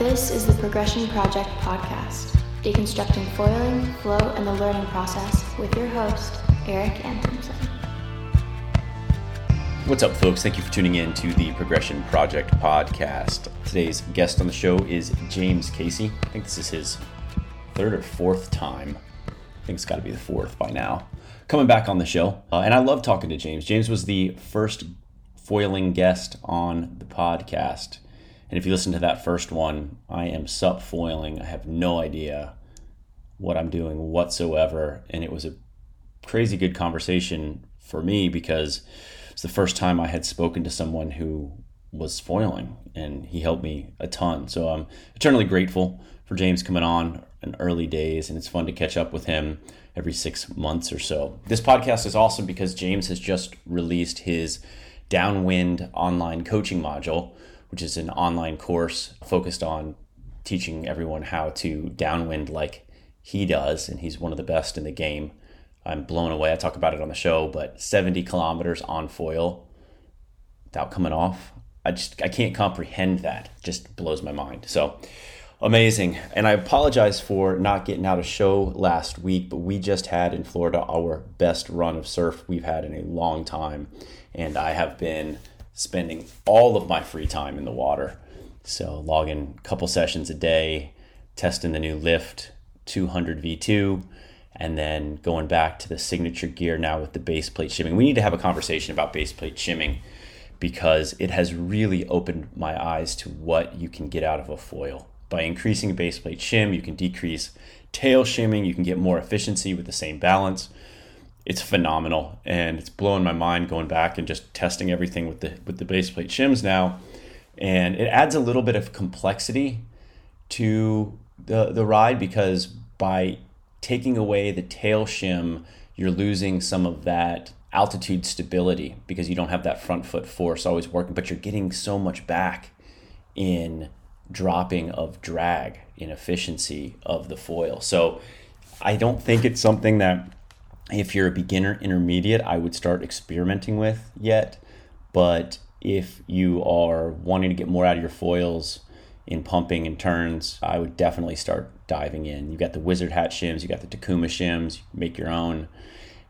This is the Progression Project podcast, deconstructing foiling, flow, and the learning process with your host, Eric Antonsen. What's up, folks? Thank you for tuning in to the Progression Project podcast. Today's guest on the show is James Casey. I think this is his third or fourth time. I think it's got to be the fourth by now. Coming back on the show. Uh, and I love talking to James. James was the first foiling guest on the podcast. And if you listen to that first one, I am sup foiling. I have no idea what I'm doing whatsoever. And it was a crazy good conversation for me because it's the first time I had spoken to someone who was foiling and he helped me a ton. So I'm eternally grateful for James coming on in early days and it's fun to catch up with him every six months or so. This podcast is awesome because James has just released his Downwind online coaching module, which is an online course focused on teaching everyone how to downwind like he does. And he's one of the best in the game. I'm blown away. I talk about it on the show, but 70 kilometers on foil without coming off. I just I can't comprehend that. It just blows my mind. So amazing. And I apologize for not getting out a show last week, but we just had in Florida our best run of surf we've had in a long time. And I have been spending all of my free time in the water. So logging a couple sessions a day, testing the new lift 200 V2 and then going back to the signature gear now with the base plate shimming. We need to have a conversation about base plate shimming because it has really opened my eyes to what you can get out of a foil. By increasing base plate shim, you can decrease tail shimming, you can get more efficiency with the same balance. It's phenomenal and it's blowing my mind going back and just testing everything with the with the base plate shims now. And it adds a little bit of complexity to the the ride because by taking away the tail shim, you're losing some of that altitude stability because you don't have that front foot force always working, but you're getting so much back in dropping of drag in efficiency of the foil. So I don't think it's something that if you're a beginner intermediate, I would start experimenting with yet. But if you are wanting to get more out of your foils in pumping and turns, I would definitely start diving in. You got the Wizard Hat shims, you got the Takuma shims, you make your own.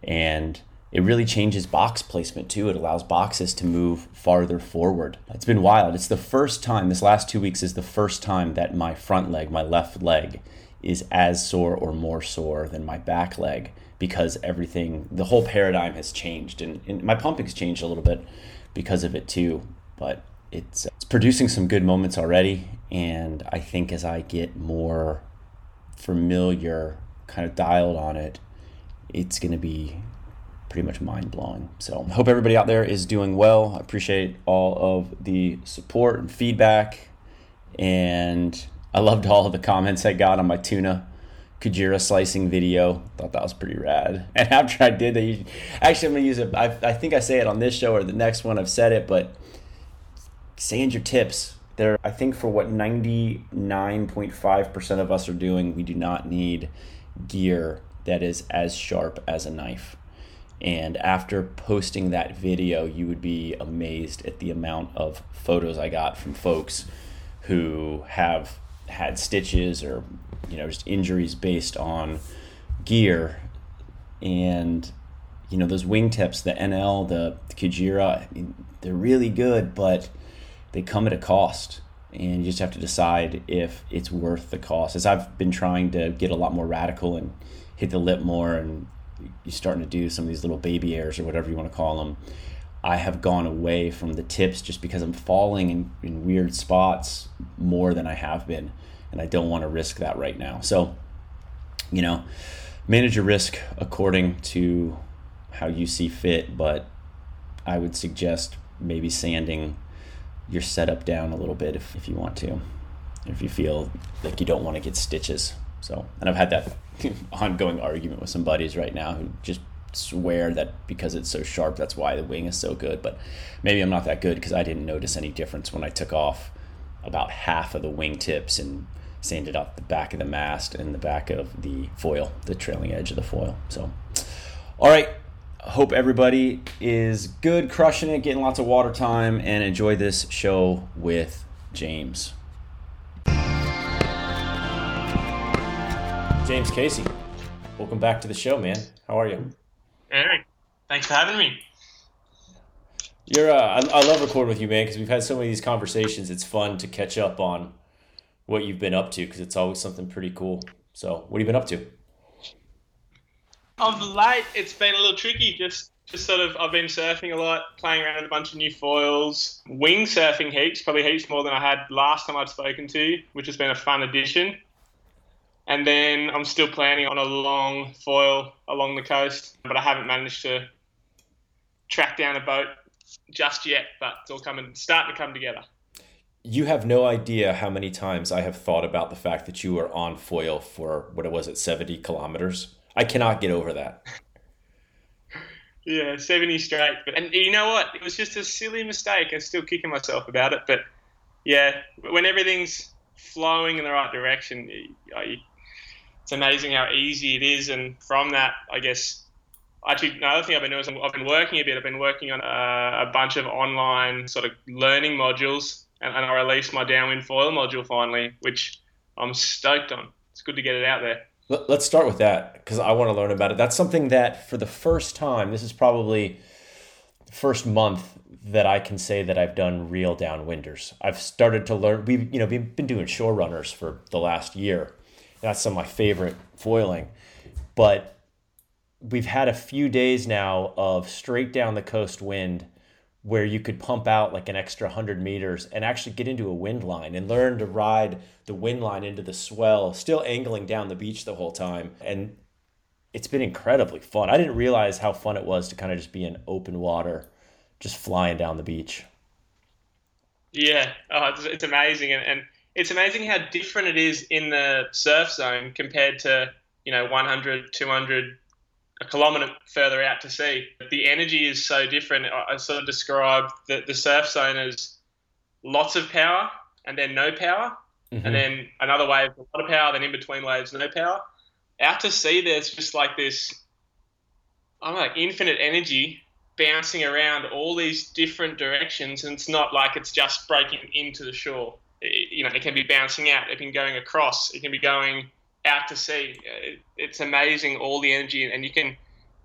And it really changes box placement too. It allows boxes to move farther forward. It's been wild. It's the first time, this last two weeks is the first time that my front leg, my left leg, is as sore or more sore than my back leg because everything, the whole paradigm has changed. And, and my pumping's changed a little bit because of it too. But it's, it's producing some good moments already. And I think as I get more familiar, kind of dialed on it, it's going to be pretty much mind blowing. So I hope everybody out there is doing well. I appreciate all of the support and feedback. And I loved all of the comments I got on my tuna Kujira slicing video. Thought that was pretty rad. And after I did that, actually, I'm going to use it. I, I think I say it on this show or the next one. I've said it, but sand your tips. There, I think for what 99.5% of us are doing, we do not need gear that is as sharp as a knife. And after posting that video, you would be amazed at the amount of photos I got from folks who have had stitches or you know just injuries based on gear. And you know those wingtips the nl the, the kujira I mean, they're really good but they come at a cost. And you just have to decide if it's worth the cost. As i've been trying to get a lot more radical and hit the lip more and you're starting to do some of these little baby airs or whatever you want to call them i have gone away from the tips just because i'm falling in, in weird spots more than i have been and i don't want to risk that right now. So you know manage your risk according to how you see fit but i would suggest maybe sanding your setup down a little bit if, if you want to if you feel like you don't want to get stitches. So and i've had that ongoing argument with some buddies right now who just swear that because it's so sharp that's why the wing is so good but maybe i'm not that good because i didn't notice any difference when i took off about half of the wing tips and sanded off the back of the mast and the back of the foil the trailing edge of the foil so all right hope everybody is good crushing it getting lots of water time and enjoy this show with james James Casey, welcome back to the show, man. How are you? Eric, thanks for having me. You're, uh, I, I love recording with you, man, because we've had so many of these conversations. It's fun to catch up on what you've been up to because it's always something pretty cool. So, what have you been up to? Of late, it's been a little tricky. Just, just sort of, I've been surfing a lot, playing around with a bunch of new foils, wing surfing heaps, probably heaps more than I had last time I'd spoken to you, which has been a fun addition. And then I'm still planning on a long foil along the coast, but I haven't managed to track down a boat just yet. But it's all coming, starting to come together. You have no idea how many times I have thought about the fact that you were on foil for what it was at 70 kilometers. I cannot get over that. yeah, 70 straight. But and you know what? It was just a silly mistake. I'm still kicking myself about it. But yeah, when everything's flowing in the right direction, it's amazing how easy it is. And from that, I guess actually another thing I've been doing is I've been working a bit. I've been working on a, a bunch of online sort of learning modules, and, and I released my downwind foil module finally, which I'm stoked on. It's good to get it out there. Let's start with that because I want to learn about it. That's something that, for the first time, this is probably the first month that I can say that I've done real downwinders. I've started to learn. We've you know we've been doing shore runners for the last year. That's some of my favorite foiling, but we've had a few days now of straight down the coast wind where you could pump out like an extra 100 meters and actually get into a wind line and learn to ride the wind line into the swell, still angling down the beach the whole time. And it's been incredibly fun. I didn't realize how fun it was to kind of just be in open water, just flying down the beach. Yeah, oh, it's, it's amazing. And, and it's amazing how different it is in the surf zone compared to, you know, 100, 200, a kilometre further out to sea. The energy is so different. I, sort of describe the, the surf zone as lots of power and then no power, mm-hmm. and then another wave, a lot of power, then in between waves, no power. Out to sea, there's just like this, I don't know, infinite energy bouncing around all these different directions, and it's not like it's just breaking into the shore. It, you know, it can be bouncing out, it can be going across, it can be going out to sea. It, it's amazing all the energy, and you can.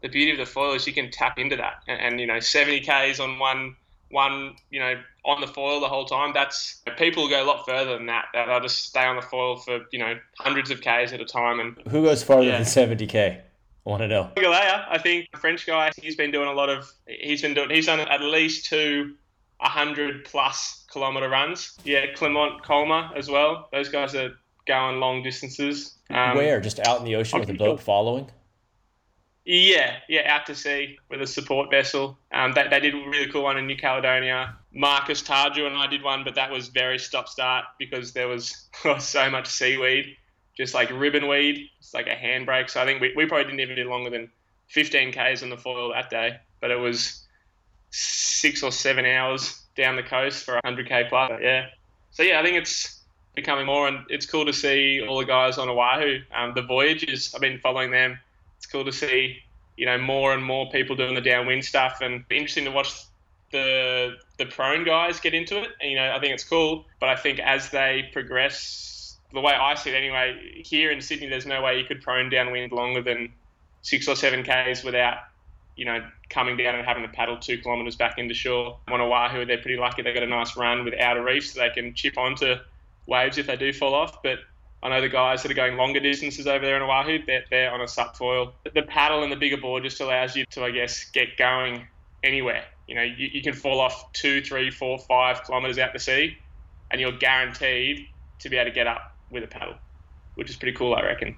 The beauty of the foil is you can tap into that, and, and you know, 70 k's on one one, you know, on the foil the whole time. That's people go a lot further than that. They'll just stay on the foil for you know hundreds of k's at a time. And who goes farther yeah. than 70k? I want to know. Galea, I think French guy. He's been doing a lot of. He's been doing. He's done at least two 100 plus kilometer runs. Yeah, Clement Colmas as well. Those guys are going long distances. Um, Where? Just out in the ocean with a boat following? Yeah, yeah, out to sea with a support vessel. Um, they, they did a really cool one in New Caledonia. Marcus Tardrew and I did one, but that was very stop start because there was so much seaweed, just like ribbon weed. It's like a handbrake. So I think we, we probably didn't even do longer than 15 Ks on the foil that day, but it was six or seven hours down the coast for 100K plus. Yeah. So yeah, I think it's becoming more, and it's cool to see all the guys on Oahu. Um, the voyages, I've been following them. It's cool to see, you know, more and more people doing the downwind stuff, and interesting to watch the the prone guys get into it. And, you know, I think it's cool, but I think as they progress, the way I see it anyway, here in Sydney, there's no way you could prone downwind longer than six or seven k's without you know, coming down and having to paddle two kilometres back into shore. On Oahu, they're pretty lucky. They've got a nice run with outer reef, so they can chip onto waves if they do fall off. But I know the guys that are going longer distances over there in Oahu, they're, they're on a sup foil. The paddle and the bigger board just allows you to, I guess, get going anywhere. You know, you, you can fall off two, three, four, five kilometres out to sea, and you're guaranteed to be able to get up with a paddle, which is pretty cool, I reckon.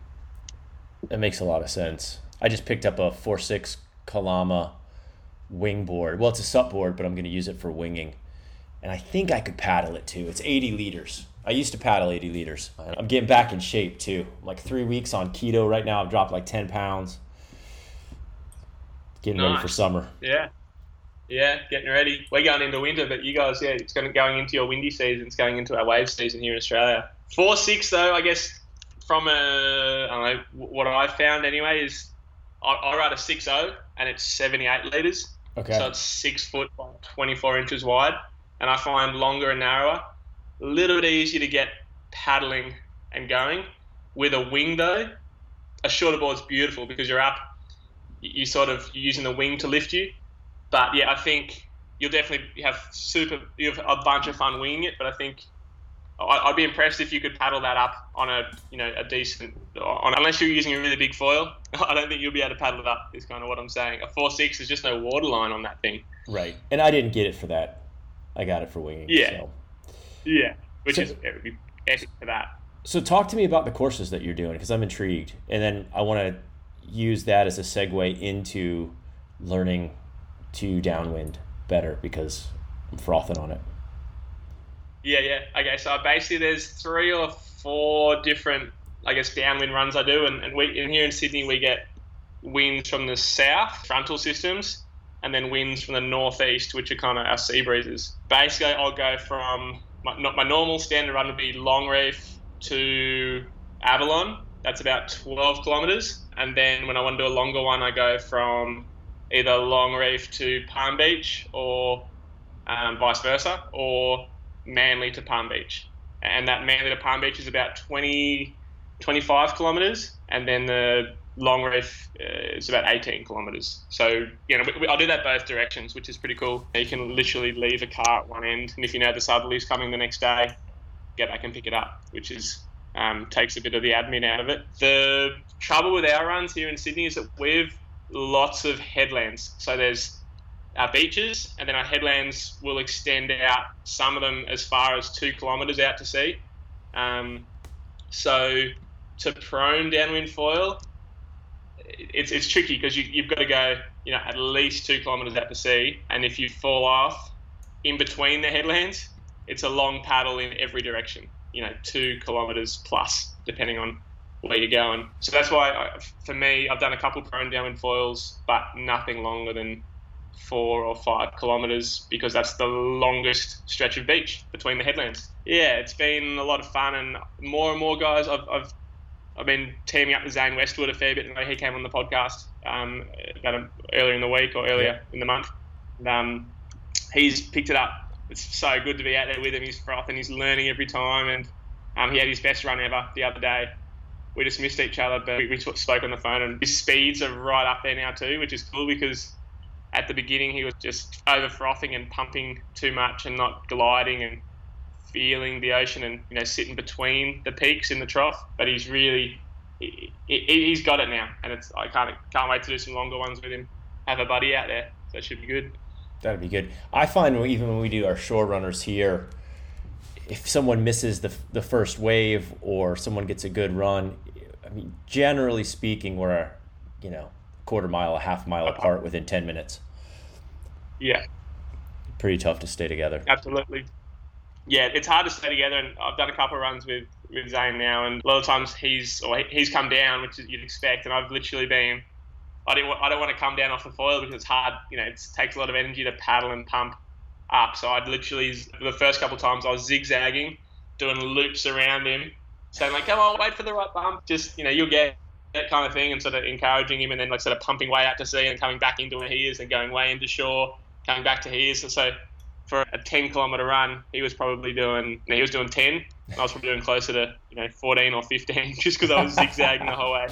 That makes a lot of sense. I just picked up a four six Kalama wing board. Well, it's a sup board, but I'm going to use it for winging. And I think I could paddle it too. It's 80 liters. I used to paddle 80 liters. I'm getting back in shape too. like three weeks on keto right now. I've dropped like 10 pounds. Getting nice. ready for summer. Yeah. Yeah, getting ready. We're going into winter, but you guys, yeah, it's going going into your windy season. It's going into our wave season here in Australia. Four six though, I guess from a I don't know what I found anyway is I, I ride a six zero and it's seventy eight liters. Okay. So it's six foot by twenty four inches wide, and I find longer and narrower a little bit easier to get paddling and going. With a wing though, a shorter board's beautiful because you're up, you sort of you're using the wing to lift you. But yeah, I think you'll definitely have super, you have a bunch of fun winging it. But I think I'd be impressed if you could paddle that up on a you know a decent on unless you're using a really big foil. I don't think you'll be able to paddle it up. Is kind of what I'm saying. A four six is just no water line on that thing. Right, and I didn't get it for that. I got it for winging. Yeah, so. Yeah, which so, is it would be epic for that. So talk to me about the courses that you're doing because I'm intrigued, and then I want to use that as a segue into learning to downwind better because I'm frothing on it. Yeah, yeah. Okay, so basically there's three or four different, I guess, downwind runs I do, and, and we in here in Sydney we get winds from the south, frontal systems, and then winds from the northeast, which are kind of our sea breezes. Basically, I'll go from my, not my normal standard run would be Longreef to Avalon. That's about 12 kilometers, and then when I want to do a longer one, I go from either Longreef to Palm Beach or um, vice versa, or Manly to Palm Beach. And that Manly to Palm Beach is about 20, 25 kilometres, and then the Longreef uh, is about 18 kilometres. So, you know, we, we, I'll do that both directions, which is pretty cool. You can literally leave a car at one end, and if you know the southerly's coming the next day, get back and pick it up, which is um, takes a bit of the admin out of it. The trouble with our runs here in Sydney is that we've lots of headlands. So there's our beaches, and then our headlands will extend out, some of them as far as two kilometres out to sea. Um, so to prone downwind foil, it's, it's tricky because you, you've got to go, you know, at least two kilometres out to sea, and if you fall off in between the headlands, it's a long paddle in every direction. You know, two kilometres plus, depending on where you're going. So that's why, uh, I, for me, I've done a couple prone downwind foils, but nothing longer than four or five kilometres because that's the longest stretch of beach between the headlands. Yeah, it's been a lot of fun, and more and more guys. I've, I've, I've been teaming up with Zane Westwood a fair bit. I know he came on the podcast um, about a, earlier in the week or earlier in the month. And, um, he's picked it up. It's so good to be out there with him. He's frothing. And he's learning every time, and um, he had his best run ever the other day. We just missed each other, but we, we spoke on the phone, and his speeds are right up there now too, which is cool because at the beginning he was just over frothing and pumping too much and not gliding and feeling the ocean and you know sitting between the peaks in the trough. But he's really he, has got it now, and it's I can't can't wait to do some longer ones with him. Have a buddy out there, so it should be good. That'd be good. I find even when we do our shore runners here, if someone misses the the first wave or someone gets a good run, I mean, generally speaking, we're you know quarter mile, a half mile apart within 10 minutes. Yeah. Pretty tough to stay together. Absolutely. Yeah, it's hard to stay together, and I've done a couple of runs with, with Zane now, and a lot of times he's or he's come down, which you'd expect, and I've literally been, I don't, I don't want to come down off the foil because it's hard, you know, it takes a lot of energy to paddle and pump up. So I'd literally, the first couple of times I was zigzagging, doing loops around him, saying like, come on, wait for the right bump. Just, you know, you'll get that kind of thing, and sort of encouraging him, and then like sort of pumping way out to sea and coming back into where he is, and going way into shore, coming back to his. So for a 10 kilometer run, he was probably doing he was doing 10. I was probably doing closer to you know 14 or 15, just because I was zigzagging the whole way.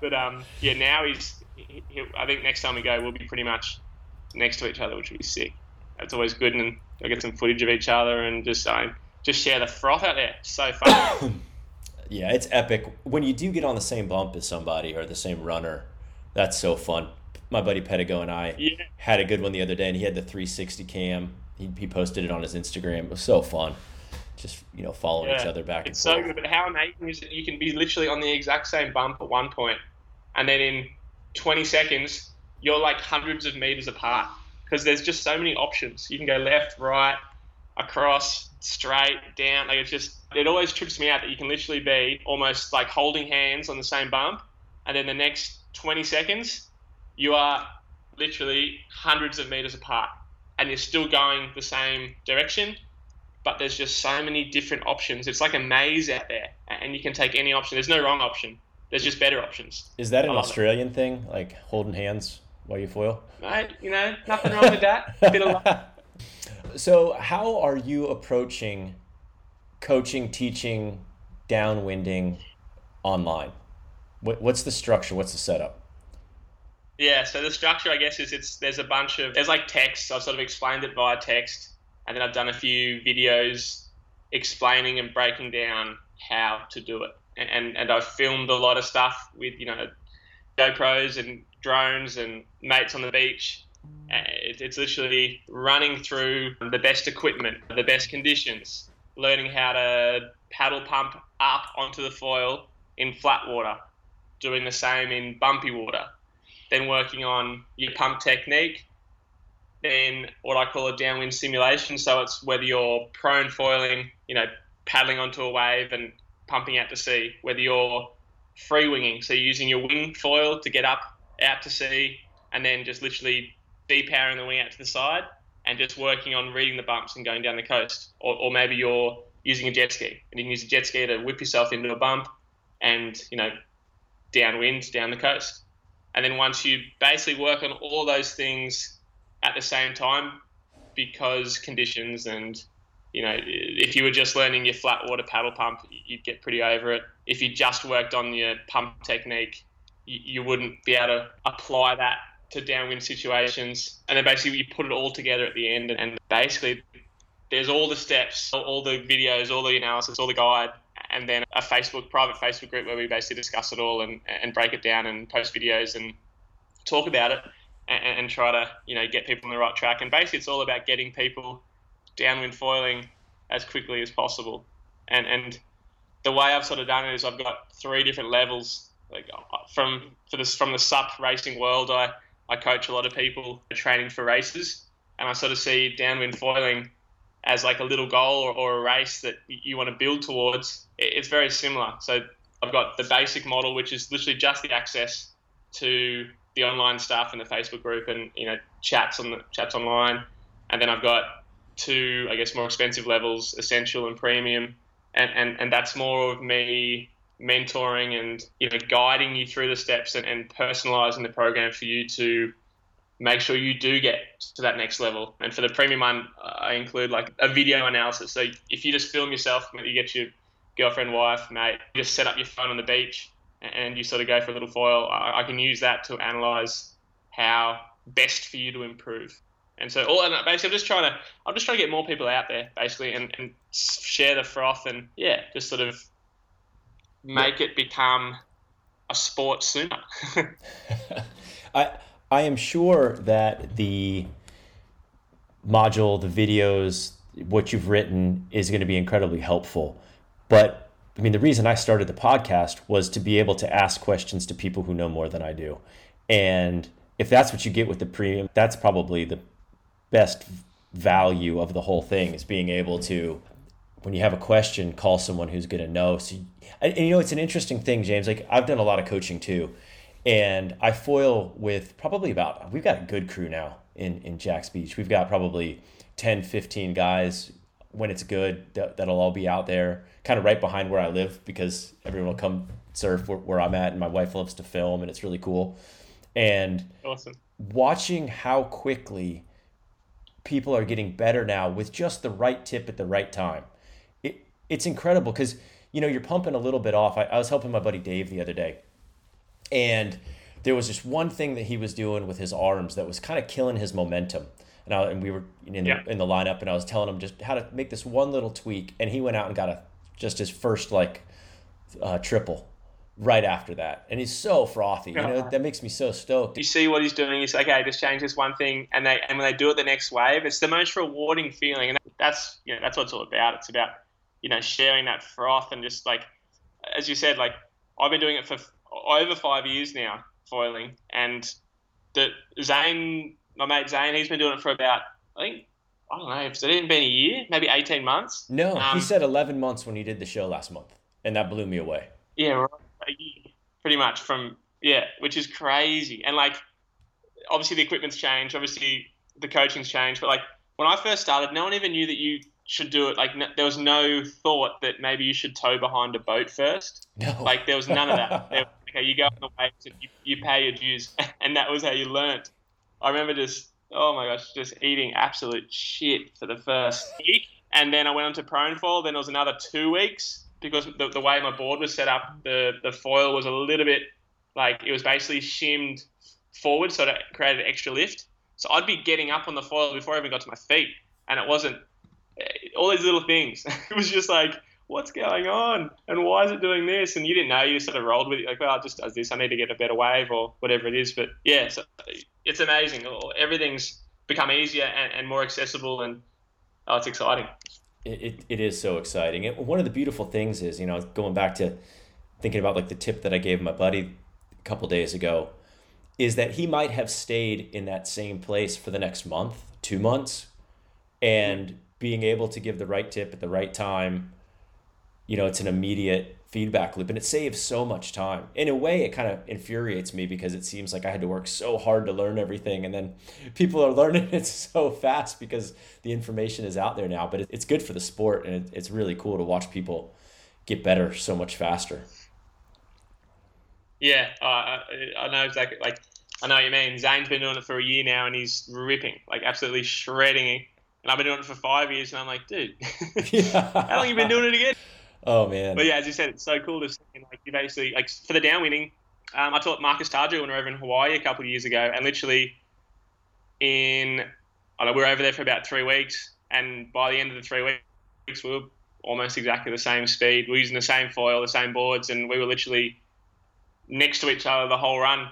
But um, yeah, now he's. He, he, I think next time we go, we'll be pretty much next to each other, which will be sick. That's always good, and I get some footage of each other and just uh, just share the froth out there. so fun. Yeah, it's epic. When you do get on the same bump as somebody or the same runner, that's so fun. My buddy Pedigo and I yeah. had a good one the other day, and he had the 360 cam. He, he posted it on his Instagram. It was so fun. Just, you know, following yeah. each other back it's and forth. so good. But how amazing is it you can be literally on the exact same bump at one point, and then in 20 seconds, you're like hundreds of meters apart because there's just so many options. You can go left, right, across, straight, down. Like it's just, it always trips me out that you can literally be almost like holding hands on the same bump, and then the next 20 seconds, you are literally hundreds of meters apart, and you're still going the same direction. But there's just so many different options. It's like a maze out there, and you can take any option. There's no wrong option. There's just better options. Is that an Australian it. thing, like holding hands while you foil? Mate, you know, nothing wrong with that. Bit of so, how are you approaching coaching, teaching, downwinding online? What, what's the structure? What's the setup? Yeah, so the structure, I guess, is it's there's a bunch of there's like text. I've sort of explained it via text, and then I've done a few videos explaining and breaking down how to do it. And and, and I've filmed a lot of stuff with you know GoPros and drones and mates on the beach. Uh, it's literally running through the best equipment, the best conditions, learning how to paddle pump up onto the foil in flat water, doing the same in bumpy water, then working on your pump technique, then what I call a downwind simulation. So it's whether you're prone foiling, you know, paddling onto a wave and pumping out to sea, whether you're free winging, so using your wing foil to get up out to sea, and then just literally depowering the wing out to the side, and just working on reading the bumps and going down the coast. Or, or maybe you're using a jet ski, and you can use a jet ski to whip yourself into a bump, and you know, downwind down the coast. And then once you basically work on all those things at the same time, because conditions and you know, if you were just learning your flat water paddle pump, you'd get pretty over it. If you just worked on your pump technique, you, you wouldn't be able to apply that to downwind situations. And then basically you put it all together at the end, and basically there's all the steps, all the videos, all the analysis, all the guide, and then a Facebook private Facebook group where we basically discuss it all and, and break it down and post videos and talk about it and, and try to you know get people on the right track. And basically it's all about getting people downwind foiling as quickly as possible. And and the way I've sort of done it is I've got three different levels. Like uh, from for this from the SUP racing world, I I coach a lot of people training for races, and I sort of see downwind foiling as like a little goal or, or a race that you want to build towards. It's very similar. So I've got the basic model, which is literally just the access to the online stuff and the Facebook group and you know chats on the chats online, and then I've got two, I guess more expensive levels, essential and premium, and and, and that's more of me mentoring and you know guiding you through the steps and, and personalizing the program for you to make sure you do get to that next level. And for the premium one, I include like a video analysis. So if you just film yourself, you get your girlfriend, wife, mate, you just set up your phone on the beach and you sort of go for a little foil. I, I can use that to analyze how best for you to improve. And so all and basically, I'm just trying to I'm just trying to get more people out there basically and, and share the froth and yeah, just sort of make it become a sport sooner. I I am sure that the module, the videos, what you've written is going to be incredibly helpful. But I mean, the reason I started the podcast was to be able to ask questions to people who know more than I do. And if that's what you get with the premium, that's probably the best value of the whole thing is being able to when you have a question call someone who's going to know so and, and, you know it's an interesting thing james like i've done a lot of coaching too and i foil with probably about we've got a good crew now in in jack's beach we've got probably 10 15 guys when it's good that, that'll all be out there kind of right behind where i live because everyone will come surf where, where i'm at and my wife loves to film and it's really cool and awesome watching how quickly people are getting better now with just the right tip at the right time. It, it's incredible because you know you're pumping a little bit off. I, I was helping my buddy Dave the other day, and there was just one thing that he was doing with his arms that was kind of killing his momentum. And, I, and we were in the, yeah. in the lineup, and I was telling him just how to make this one little tweak, and he went out and got a just his first like uh, triple right after that. And he's so frothy. You know, that makes me so stoked. You see what he's doing, he's like, okay, just change this one thing and they and when they do it the next wave, it's the most rewarding feeling. And that's you know, that's what it's all about. It's about, you know, sharing that froth and just like as you said, like I've been doing it for over five years now, foiling. And the Zane my mate Zane, he's been doing it for about I think I don't know, has it even been a year? Maybe eighteen months? No. Um, he said eleven months when he did the show last month. And that blew me away. Yeah, right pretty much from yeah, which is crazy. And like, obviously the equipment's changed, obviously the coaching's changed, but like when I first started, no one even knew that you should do it. Like, no, there was no thought that maybe you should tow behind a boat first. No. Like, there was none of that. there, okay, you go on the waves and you, you pay your dues, and that was how you learnt. I remember just, oh my gosh, just eating absolute shit for the first week. And then I went on to prone foil. Then there was another two weeks because the, the way my board was set up, the, the foil was a little bit Like it was basically shimmed forward, so it created extra lift. So I'd be getting up on the foil before I even got to my feet, and it wasn't eh, all these little things. it was just like, what's going on, and why is it doing this? And you didn't know. You sort of rolled with it, like, well, it just does this. I need to get a better wave or whatever it is. But yeah, so it's amazing. Everything's become easier and, and more accessible, and oh, it's exciting. It, it, it is so exciting. And one of the beautiful things is, you know, going back to thinking about like the tip that I gave my buddy a couple days ago, is that he might have stayed in that same place for the next month, two months, and being able to give the right tip at the right time, you know, it's an immediate feedback loop and it saves so much time. In a way, it kind of infuriates me because it seems like I had to work so hard to learn everything and then people are learning it so fast because the information is out there now. But it's good for the sport and it's really cool to watch people get better so much faster. Yeah, uh, I know exactly. Like, I know what you mean. Zane's been doing it for a year now and he's ripping, like absolutely shredding. And I've been doing it for five years and I'm like, dude, yeah. how long you been doing it again? Oh man! But yeah, as you said, it's so cool to see. Like you basically like for the downwinning. Um, I taught Marcus Tardrew when we were over in Hawaii a couple of years ago, and literally in I know, we were over there for about three weeks, and by the end of the three weeks, we were almost exactly the same speed. We were using the same foil, the same boards, and we were literally next to each other the whole run.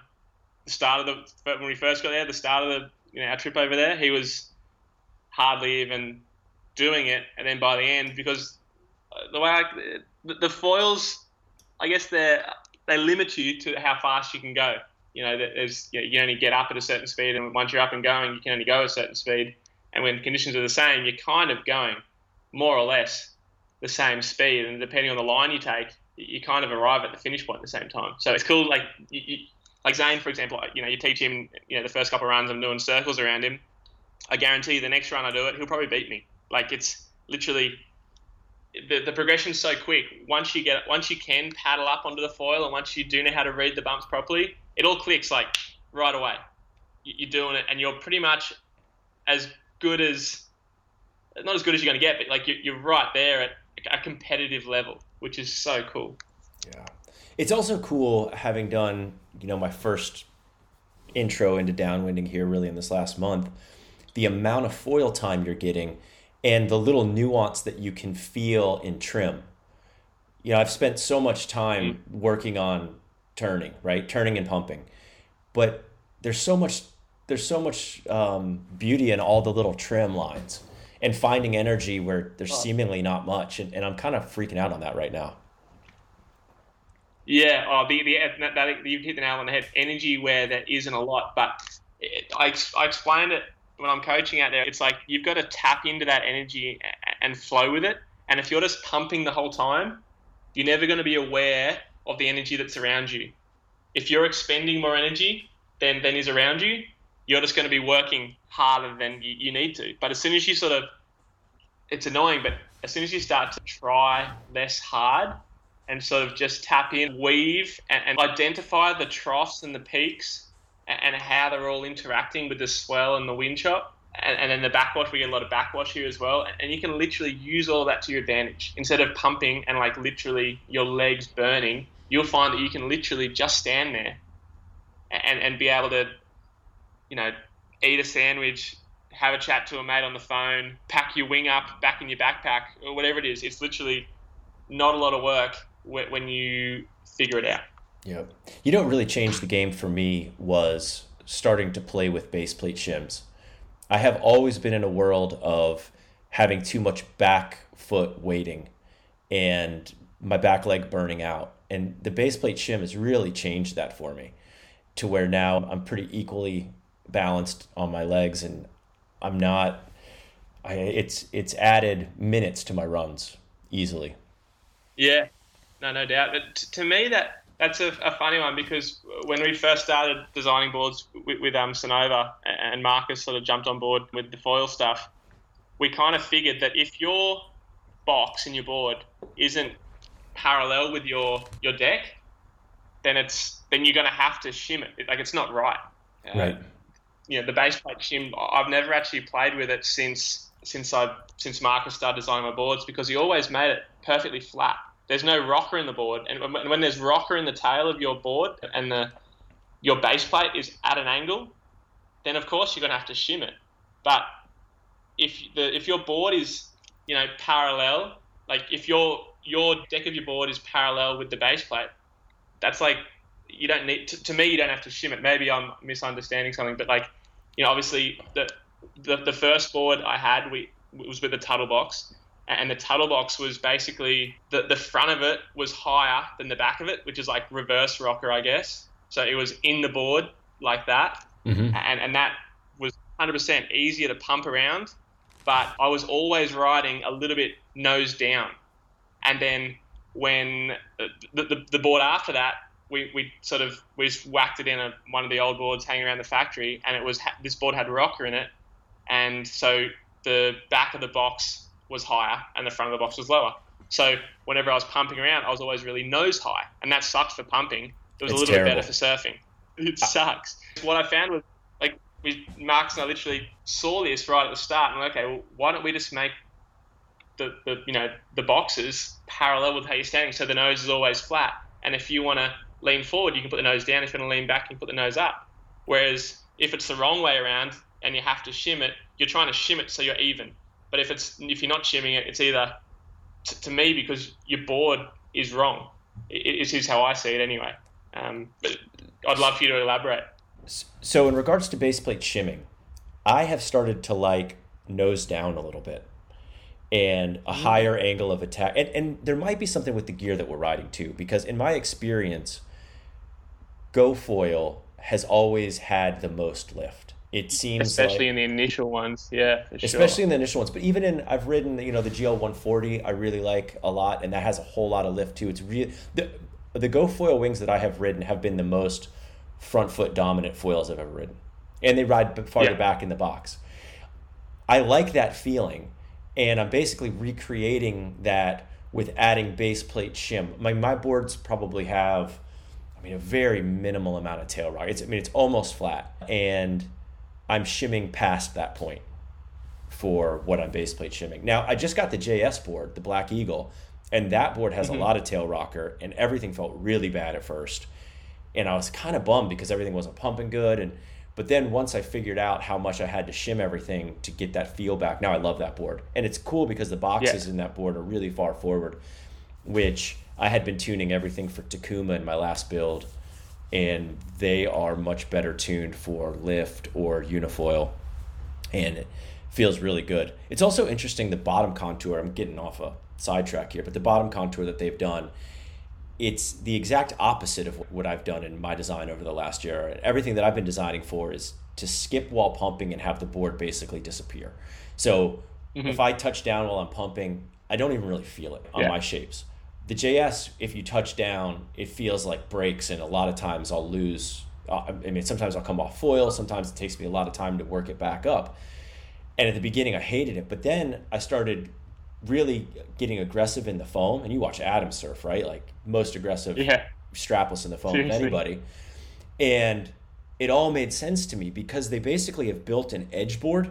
The start of the when we first got there, the start of the you know our trip over there, he was hardly even doing it, and then by the end, because the way I, the, foils, I guess they they limit you to how fast you can go. You know, there's you, know, you only get up at a certain speed, and once you're up and going, you can only go a certain speed. And when conditions are the same, you're kind of going more or less the same speed, and depending on the line you take, you kind of arrive at the finish point at the same time. So it's cool. Like you, you, like Zane, for example, you know, you teach him, you know, the first couple of runs, I'm doing circles around him. I guarantee you the next run I do it, he'll probably beat me. Like it's literally the, the progression's so quick. Once you get once you can paddle up onto the foil, and once you do know how to read the bumps properly, it all clicks like right away. You're doing it, and you're pretty much as good as not as good as you're going to get, but like you're right there at a competitive level, which is so cool. Yeah, it's also cool having done you know my first intro into downwinding here really in this last month. The amount of foil time you're getting and the little nuance that you can feel in trim. You know, I've spent so much time mm. working on turning, right? Turning and pumping. But there's so much there's so much um, beauty in all the little trim lines and finding energy where there's seemingly not much. And, and I'm kind of freaking out on that right now. Yeah, oh, the, the, that, that, you've hit the nail on the head. Energy where there isn't a lot, but it, I, I explained it when I'm coaching out there, it's like you've got to tap into that energy and flow with it. And if you're just pumping the whole time, you're never going to be aware of the energy that's around you. If you're expending more energy than, than is around you, you're just going to be working harder than you, you need to. But as soon as you sort of, it's annoying, but as soon as you start to try less hard and sort of just tap in, weave, and, and identify the troughs and the peaks and how they're all interacting with the swell and the wind chop. And, and, then the backwash, we get a lot of backwash here as well. And you can literally use all that to your advantage. Instead of pumping and like literally your legs burning, you'll find that you can literally just stand there and, and be able to, you know, eat a sandwich, have a chat to a mate on the phone, pack your wing up back in your backpack, or whatever it is. It's literally not a lot of work when you figure it out. Yeah. You know what really changed the game for me was starting to play with base plate shims. I have always been in a world of having too much back foot weighting and my back leg burning out. And the base plate shim has really changed that for me to where now I'm pretty equally balanced on my legs and I'm not I, it's it's added minutes to my runs easily. Yeah, no, no doubt. But t- to me, that that's a, a, funny one because when we first started designing boards with, with um, Sunova and Marcus sort of jumped on board with the foil stuff, we kind of figured that if your box in your board isn't parallel with your your deck, then it's then you're going to have to shim it. Like it's not right. Uh, right. You know, the base plate shim. I've never actually played with it since since I since Marcus started designing my boards because he always made it perfectly flat there's no rocker in the board, and when, when there's rocker in the tail of your board and the your base plate is at an angle, then of course you're going to have to shim it. But if the if your board is you know parallel, like if your your deck of your board is parallel with the base plate, that's like you don't need to, to me you don't have to shim it. Maybe I'm misunderstanding something, but like you know obviously the the, the first board I had we was with the Tuttle box, and the Tuttle box was basically the the front of it was higher than the back of it, which is like reverse rocker, I guess. So it was in the board like that, mm-hmm. and and that was 100% easier to pump around. But I was always riding a little bit nose down, and then when the, the, the board after that we, we sort of we just whacked it in a, one of the old boards hanging around the factory, and it was this board had rocker in it, and so the back of the box was higher and the front of the box was lower. So whenever I was pumping around, I was always really nose high, and that sucked for pumping. It was it's a little terrible. bit better for surfing. It uh, sucks. What I found was like we Marcus and I literally saw this right at the start, and like, okay, well, why don't we just make the, the you know the boxes parallel with how you're standing, so the nose is always flat. And if you want to lean forward, you can put the nose down. If you want to lean back, you can put the nose up. Whereas if it's the wrong way around and you have to shim it, you're trying to shim it so you're even. But if it's if you're not shimming it, it's either t- to me because your board is wrong. It, is how I see it anyway. Um, but I'd love for you to elaborate. So in regards to base plate shimming, I have started to like nose down a little bit and a mm. higher angle of attack. And, and there might be something with the gear that we're riding too, because in my experience, GoFoil has always had the most lift. It seems especially like, in the initial ones, yeah, especially sure. in the initial ones. But even in I've ridden, you know, the GL 140, I really like a lot, and that has a whole lot of lift too. It's real the the GoFoil wings that I have ridden have been the most front foot dominant foils I've ever ridden, and they ride farther yeah. back in the box. I like that feeling, and I'm basically recreating that with adding base plate shim. My my boards probably have I mean, a very minimal amount of tail rock. It's, I mean, it's almost flat, and I'm shimming past that point for what I'm base plate shimming. Now, I just got the JS board, the Black Eagle, and that board has mm-hmm. a lot of tail rocker, and everything felt really bad at first, and I was kind of bummed because everything wasn't pumping good, and but then once I figured out how much I had to shim everything to get that feel back, now I love that board, and it's cool because the boxes yeah. in that board are really far forward, which I had been tuning everything for Takuma in my last build, and they are much better tuned for lift or unifoil, and it feels really good. It's also interesting the bottom contour. I'm getting off a sidetrack here, but the bottom contour that they've done, it's the exact opposite of what I've done in my design over the last year. Everything that I've been designing for is to skip while pumping and have the board basically disappear. So mm-hmm. if I touch down while I'm pumping, I don't even really feel it on yeah. my shapes the JS, if you touch down, it feels like breaks, and a lot of times I'll lose. Uh, I mean, sometimes I'll come off foil. Sometimes it takes me a lot of time to work it back up. And at the beginning, I hated it, but then I started really getting aggressive in the foam. And you watch Adam surf, right? Like most aggressive, yeah. strapless in the foam Seriously. of anybody. And it all made sense to me because they basically have built an edge board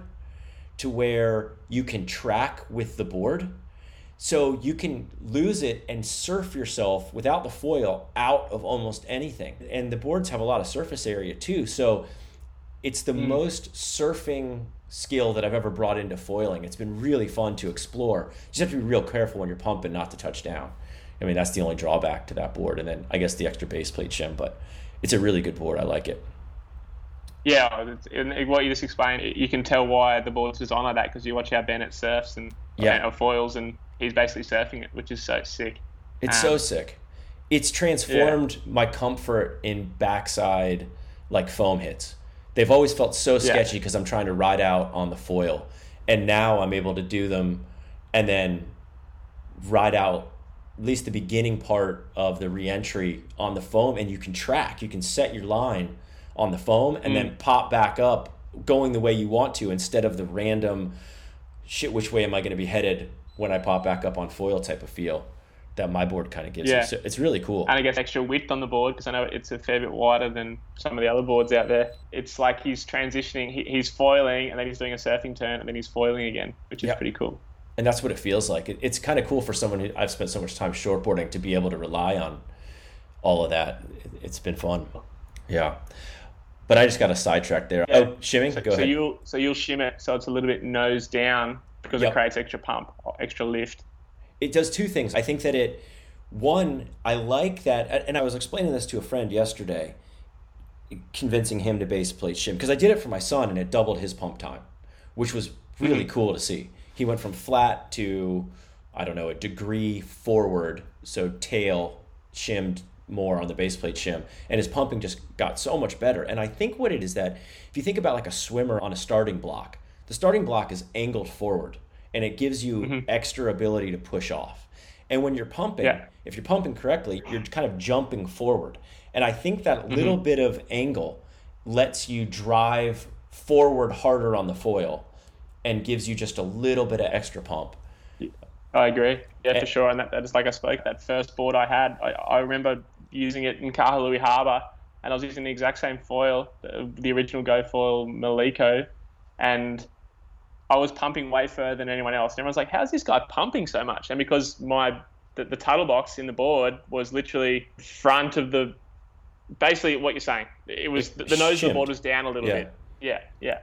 to where you can track with the board so you can lose it and surf yourself without the foil out of almost anything. And the boards have a lot of surface area too. So it's the mm. most surfing skill that I've ever brought into foiling. It's been really fun to explore. You just have to be real careful when you're pumping not to touch down. I mean, that's the only drawback to that board. And then I guess the extra base plate shim, but it's a really good board. I like it. Yeah, and what you just explained, you can tell why the board's designed like that because you watch how Bennett surfs and yeah. foils and he's basically surfing it, which is so sick. It's um, so sick. It's transformed yeah. my comfort in backside like foam hits. They've always felt so sketchy because yeah. I'm trying to ride out on the foil, and now I'm able to do them, and then ride out at least the beginning part of the reentry on the foam, and you can track. You can set your line on the foam, and mm. then pop back up, going the way you want to instead of the random shit. Which way am I going to be headed when I pop back up on foil type of feel that my board kind of gives yeah. So it's really cool. And I guess extra width on the board because I know it's a fair bit wider than some of the other boards out there. It's like he's transitioning, he, he's foiling, and then he's doing a surfing turn, and then he's foiling again, which is yep. pretty cool. and that's what it feels like. It, it's kind of cool for someone who I've spent so much time shortboarding to be able to rely on all of that. It, has been fun. Yeah. But I just got a sidetrack there. Yeah. Oh, shimming. So, Go so ahead. you'll so you'll shim it so it's a little bit nose down because yep. it creates extra pump, extra lift. It does two things. I think that it one I like that, and I was explaining this to a friend yesterday, convincing him to base plate shim because I did it for my son and it doubled his pump time, which was really mm-hmm. cool to see. He went from flat to I don't know a degree forward, so tail shimmed more on the base plate shim and his pumping just got so much better and i think what it is that if you think about like a swimmer on a starting block the starting block is angled forward and it gives you mm-hmm. extra ability to push off and when you're pumping yeah. if you're pumping correctly you're kind of jumping forward and i think that mm-hmm. little bit of angle lets you drive forward harder on the foil and gives you just a little bit of extra pump I agree. Yeah, for sure. And that, that is like I spoke, that first board I had, I, I remember using it in Kahului Harbour, and I was using the exact same foil, the, the original Go foil Maliko, and I was pumping way further than anyone else. And everyone's like, "How's this guy pumping so much?" And because my the, the tuttle box in the board was literally front of the, basically what you're saying. It was the, the nose shimmed. of the board was down a little yeah. bit. Yeah, yeah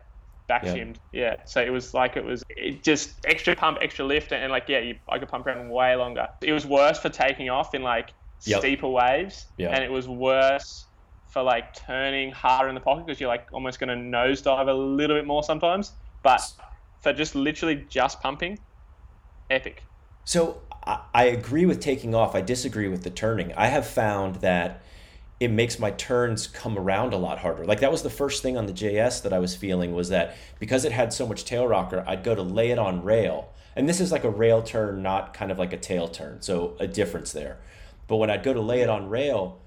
back yeah. shimmed. Yeah. So it was like it was it just extra pump, extra lift, and, like yeah, you, I could pump around way longer. It was worse for taking off in like yep. steeper waves, yep. and it was worse for like turning harder in the pocket because you're like almost going to nosedive a little bit more sometimes. But for just literally just pumping, epic. So I agree with taking off. I disagree with the turning. I have found that it makes my turns come around a lot harder. Like that was the first thing on the JS that I was feeling was that because it had so much tail rocker, I'd go to lay it on rail. And this is like a rail turn, not kind of like a tail turn. So a difference there. But when I'd go to lay it on rail,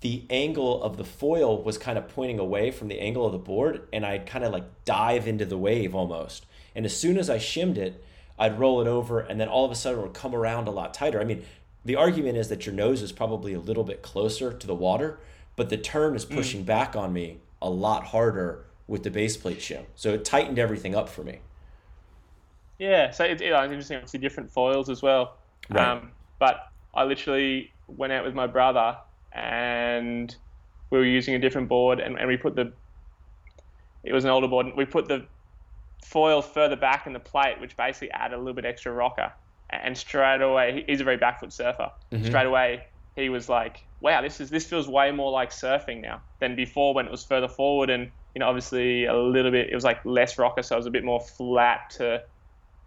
the angle of the foil was kind of pointing away from the angle of the board, and I'd kind of like dive into the wave almost. And as soon as I shimmed it, I'd roll it over, and then all of a sudden it would come around a lot tighter. I mean, the argument is that your nose is probably a little bit closer to the water, but the turn is mm. pushing mm. back on me a lot harder with the base plate shim. So it tightened everything up for me. Yeah, so it, it, it's interesting. Obviously, different foils as well. Right. Um, but I literally went out with my brother and we were using a different board and, and we put the it was an older board and we put the foil further back in the plate which basically added a little bit extra rocker and straight away he's a very backfoot surfer. Mm-hmm. Straight away he was like, "Wow, this is this feels way more like surfing now than before when it was further forward and you know obviously a little bit it was like less rocker, so it was a bit more flat to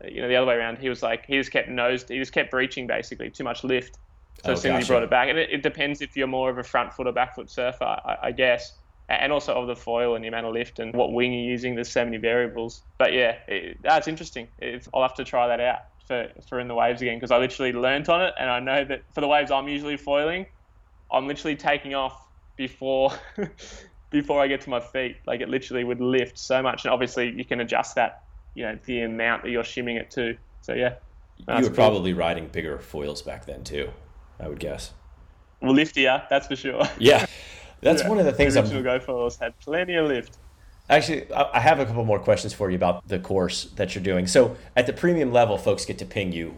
you know the other way around. He was like he just kept nose he just kept breaching basically too much lift. So oh, soon as brought it back, and it, it, depends if you're more of a front foot or back foot surfer, I, I guess and also of the foil and the amount of lift and what wing you're using. There's so many variables. But yeah, it, that's interesting. It's, I'll have to try that out for, for in the waves again because I literally learnt on it and I know that for the waves I'm usually foiling, I'm literally taking off before before I get to my feet. Like it literally would lift so much, and obviously you can adjust that, you know, the amount that you're shimming it to. So yeah, you were cool. probably riding bigger foils back then too, I would guess. Well, liftier, that's for sure. Yeah, that's yeah. one of the things. The original I'm... Had plenty of lift. Actually, I have a couple more questions for you about the course that you're doing. So, at the premium level, folks get to ping you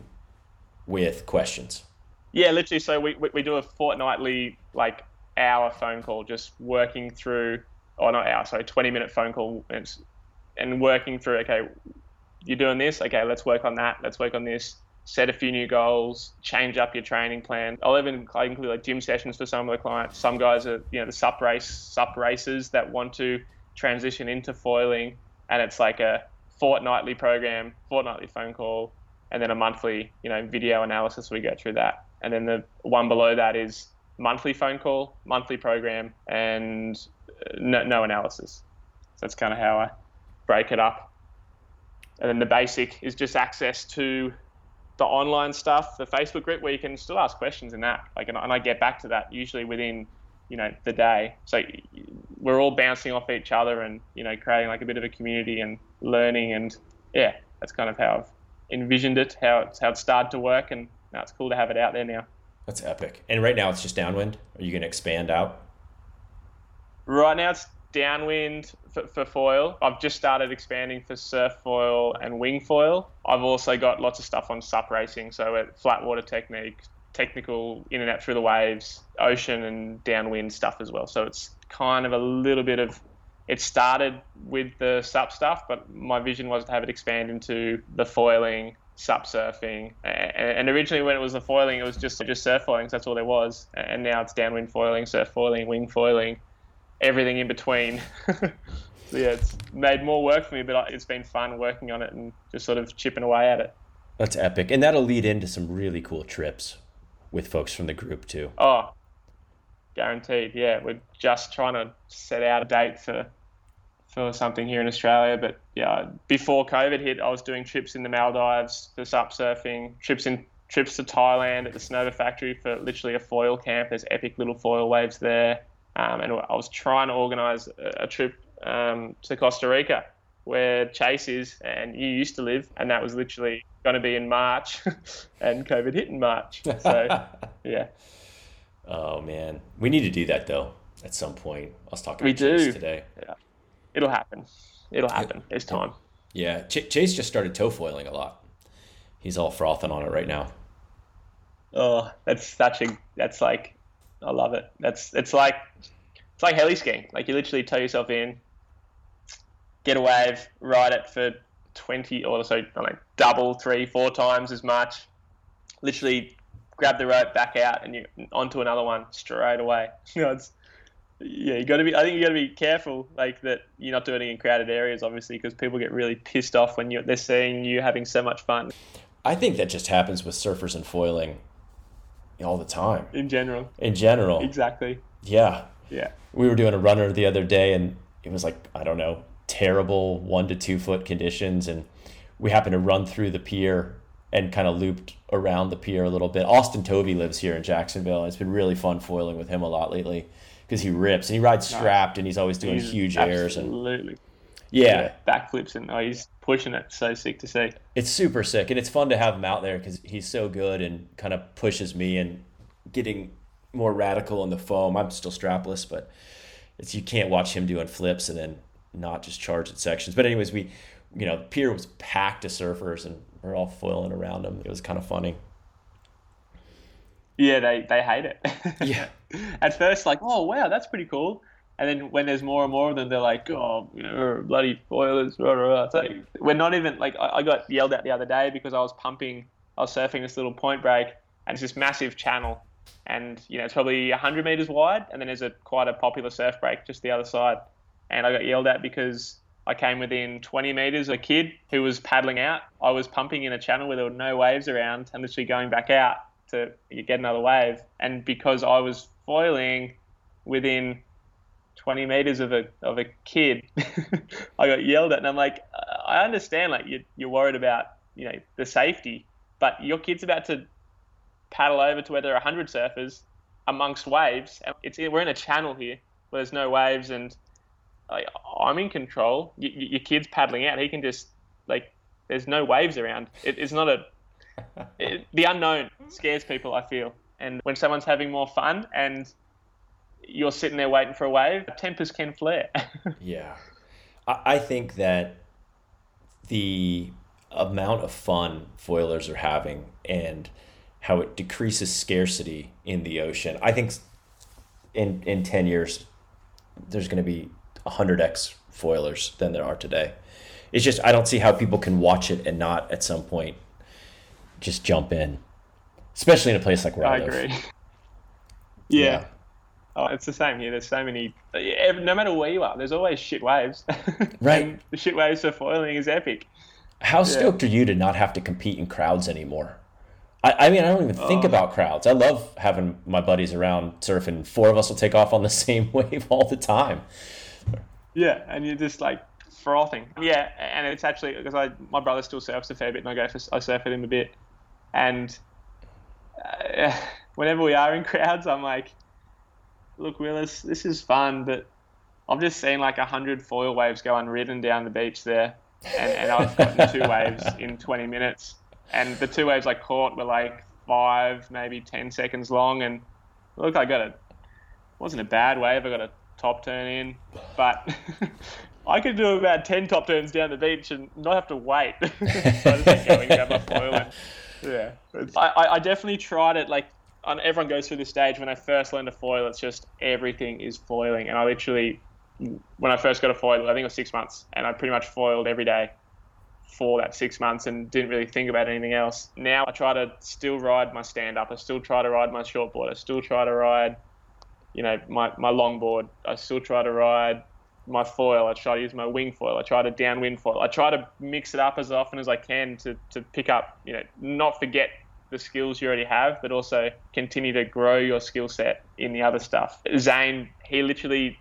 with questions. Yeah, literally. So we, we do a fortnightly like hour phone call, just working through, or not hour, sorry, twenty minute phone call, and, and working through. Okay, you're doing this. Okay, let's work on that. Let's work on this. Set a few new goals. Change up your training plan. I'll even include like gym sessions for some of the clients. Some guys are you know the sup race sup racers that want to transition into foiling, and it's like a fortnightly program, fortnightly phone call, and then a monthly, you know, video analysis. We go through that, and then the one below that is monthly phone call, monthly program, and uh, no, no analysis. So that's kind of how I break it up. And then the basic is just access to the online stuff, the Facebook group where you can still ask questions in that. Like, and I get back to that usually within you know the day. So we're all bouncing off each other and you know creating like a bit of a community and learning and yeah, that's kind of how I've envisioned it, how it's how it started to work, and now it's cool to have it out there now. That's epic. And right now it's just downwind. Are you going to expand out? Right now it's downwind for, for, foil. I've just started expanding for surf foil and wing foil. I've also got lots of stuff on sup racing, so flat water technique, technical in and out through the waves, ocean and downwind stuff as well. So it's kind of a little bit of. It started with the sup stuff, but my vision was to have it expand into the foiling, sup surfing, and originally when it was the foiling, it was just just surf foiling. So that's all there was, and now it's downwind foiling, surf foiling, wing foiling everything in between. so yeah, it's made more work for me, but uh, it's been fun working on it and just sort of chipping away at it. That's epic, and that'll lead into some really cool trips with folks from the group too. Oh, guaranteed. Yeah, we're just trying to set out a date for for something here in Australia. But yeah, before COVID hit, I was doing trips in the Maldives for sup surfing, trips in trips to Thailand at the Sunova factory for literally a foil camp. There's epic little foil waves there. Um, and I was trying to organise a, trip um, to Costa Rica where Chase is and you used to live, and that was literally going to be in March, and COVID hit in March. So, yeah. Oh man, we need to do that though at some point. I was talking. We do Chase today. Yeah, it'll happen. It'll happen. There's time. Yeah, Ch- Chase just started tow foiling a lot. He's all frothing on it right now. Oh, that's such a that's like I love it. That's it's like it's like heli skiing. Like you literally tow yourself in, get a wave, ride it for twenty or so, know, double, three, four times as much. Literally grab the rope, back out, and you onto another one straight away. You know, it's yeah, you got to be. I think you got to be careful, like that you're not doing it in crowded areas, obviously, because people get really pissed off when you they're seeing you having so much fun. I think that just happens with surfers and foiling all the time. In general. In general. Exactly. Yeah. Yeah. We were doing a runner the other day and it was like, I don't know, terrible one to two foot conditions. And we happened to run through the pier and kind of looped around the pier a little bit. Austin Tovey lives here in Jacksonville. And it's been really fun foiling with him a lot lately because he rips and he rides strapped and he's always doing he's huge airs. And absolutely. Yeah. Yeah. Backflips and oh, he's pushing it. So sick to see. It's super sick, and it's fun to have him out there because he's so good and kind of pushes me and getting more radical in the foam. I'm still strapless, but it's you can't watch him doing flips and then not just charge at sections. But anyways, we you know the pier was packed of surfers and we're all foiling around them. It was kind of funny. Yeah, they they hate it. yeah. At first, like, oh wow, that's pretty cool. And then when there's more and more of them, they're like, oh, bloody foilers. Blah, blah, blah. It's like, we're not even, like, I, I got yelled at the other day because I was pumping, I was surfing this little point break, and it's this massive channel. And, you know, it's probably 100 meters wide, and then there's a quite a popular surf break just the other side. And I got yelled at because I came within 20 meters of a kid who was paddling out. I was pumping in a channel where there were no waves around and literally going back out to get another wave. And because I was foiling within 20 meters of a of a kid, I got yelled at, and I'm like, I understand, like you you're worried about you know the safety, but your kid's about to paddle over to where there are 100 surfers amongst waves, and it's we're in a channel here where there's no waves, and like, I'm in control. Y- your kid's paddling out, he can just like there's no waves around. It, it's not a it, the unknown scares people. I feel, and when someone's having more fun and you're sitting there waiting for a wave, tempers can flare. yeah. I think that the amount of fun foilers are having and how it decreases scarcity in the ocean. I think in in 10 years there's going to be 100x foilers than there are today. It's just I don't see how people can watch it and not at some point just jump in, especially in a place like where I, I agree. yeah. yeah. Oh, it's the same here. There's so many. No matter where you are, there's always shit waves. Right. the shit waves for foiling is epic. How yeah. stoked are you to not have to compete in crowds anymore? I, I mean, I don't even think oh. about crowds. I love having my buddies around surfing. Four of us will take off on the same wave all the time. Yeah, and you're just like frothing. Yeah, and it's actually because I my brother still surfs a fair bit, and I go for I surf with him a bit, and uh, whenever we are in crowds, I'm like look, Willis, this is fun, but I've just seen like a hundred foil waves go unridden down the beach there, and, and I've gotten two waves in 20 minutes, and the two waves I caught were like five, maybe 10 seconds long, and look, I got a wasn't a bad wave. I got a top turn in, but I could do about ten top turns down the beach and not have to wait. so I just grab my foil. And, yeah, I, I definitely tried it. Like everyone goes through this stage when I first learned to foil. It's just everything is foiling, and I literally when I first got a foil, I think it was six months, and I pretty much foiled every day for that six months and didn't really think about anything else. Now I try to still ride my stand up. I still try to ride my shortboard. I still try to ride, you know, my, my longboard. I still try to ride my foil. I try to use my wing foil. I try to downwind foil. I try to mix it up as often as I can to, to pick up, you know, not forget the skills you already have, but also continue to grow your skill set in the other stuff. Zane, he literally.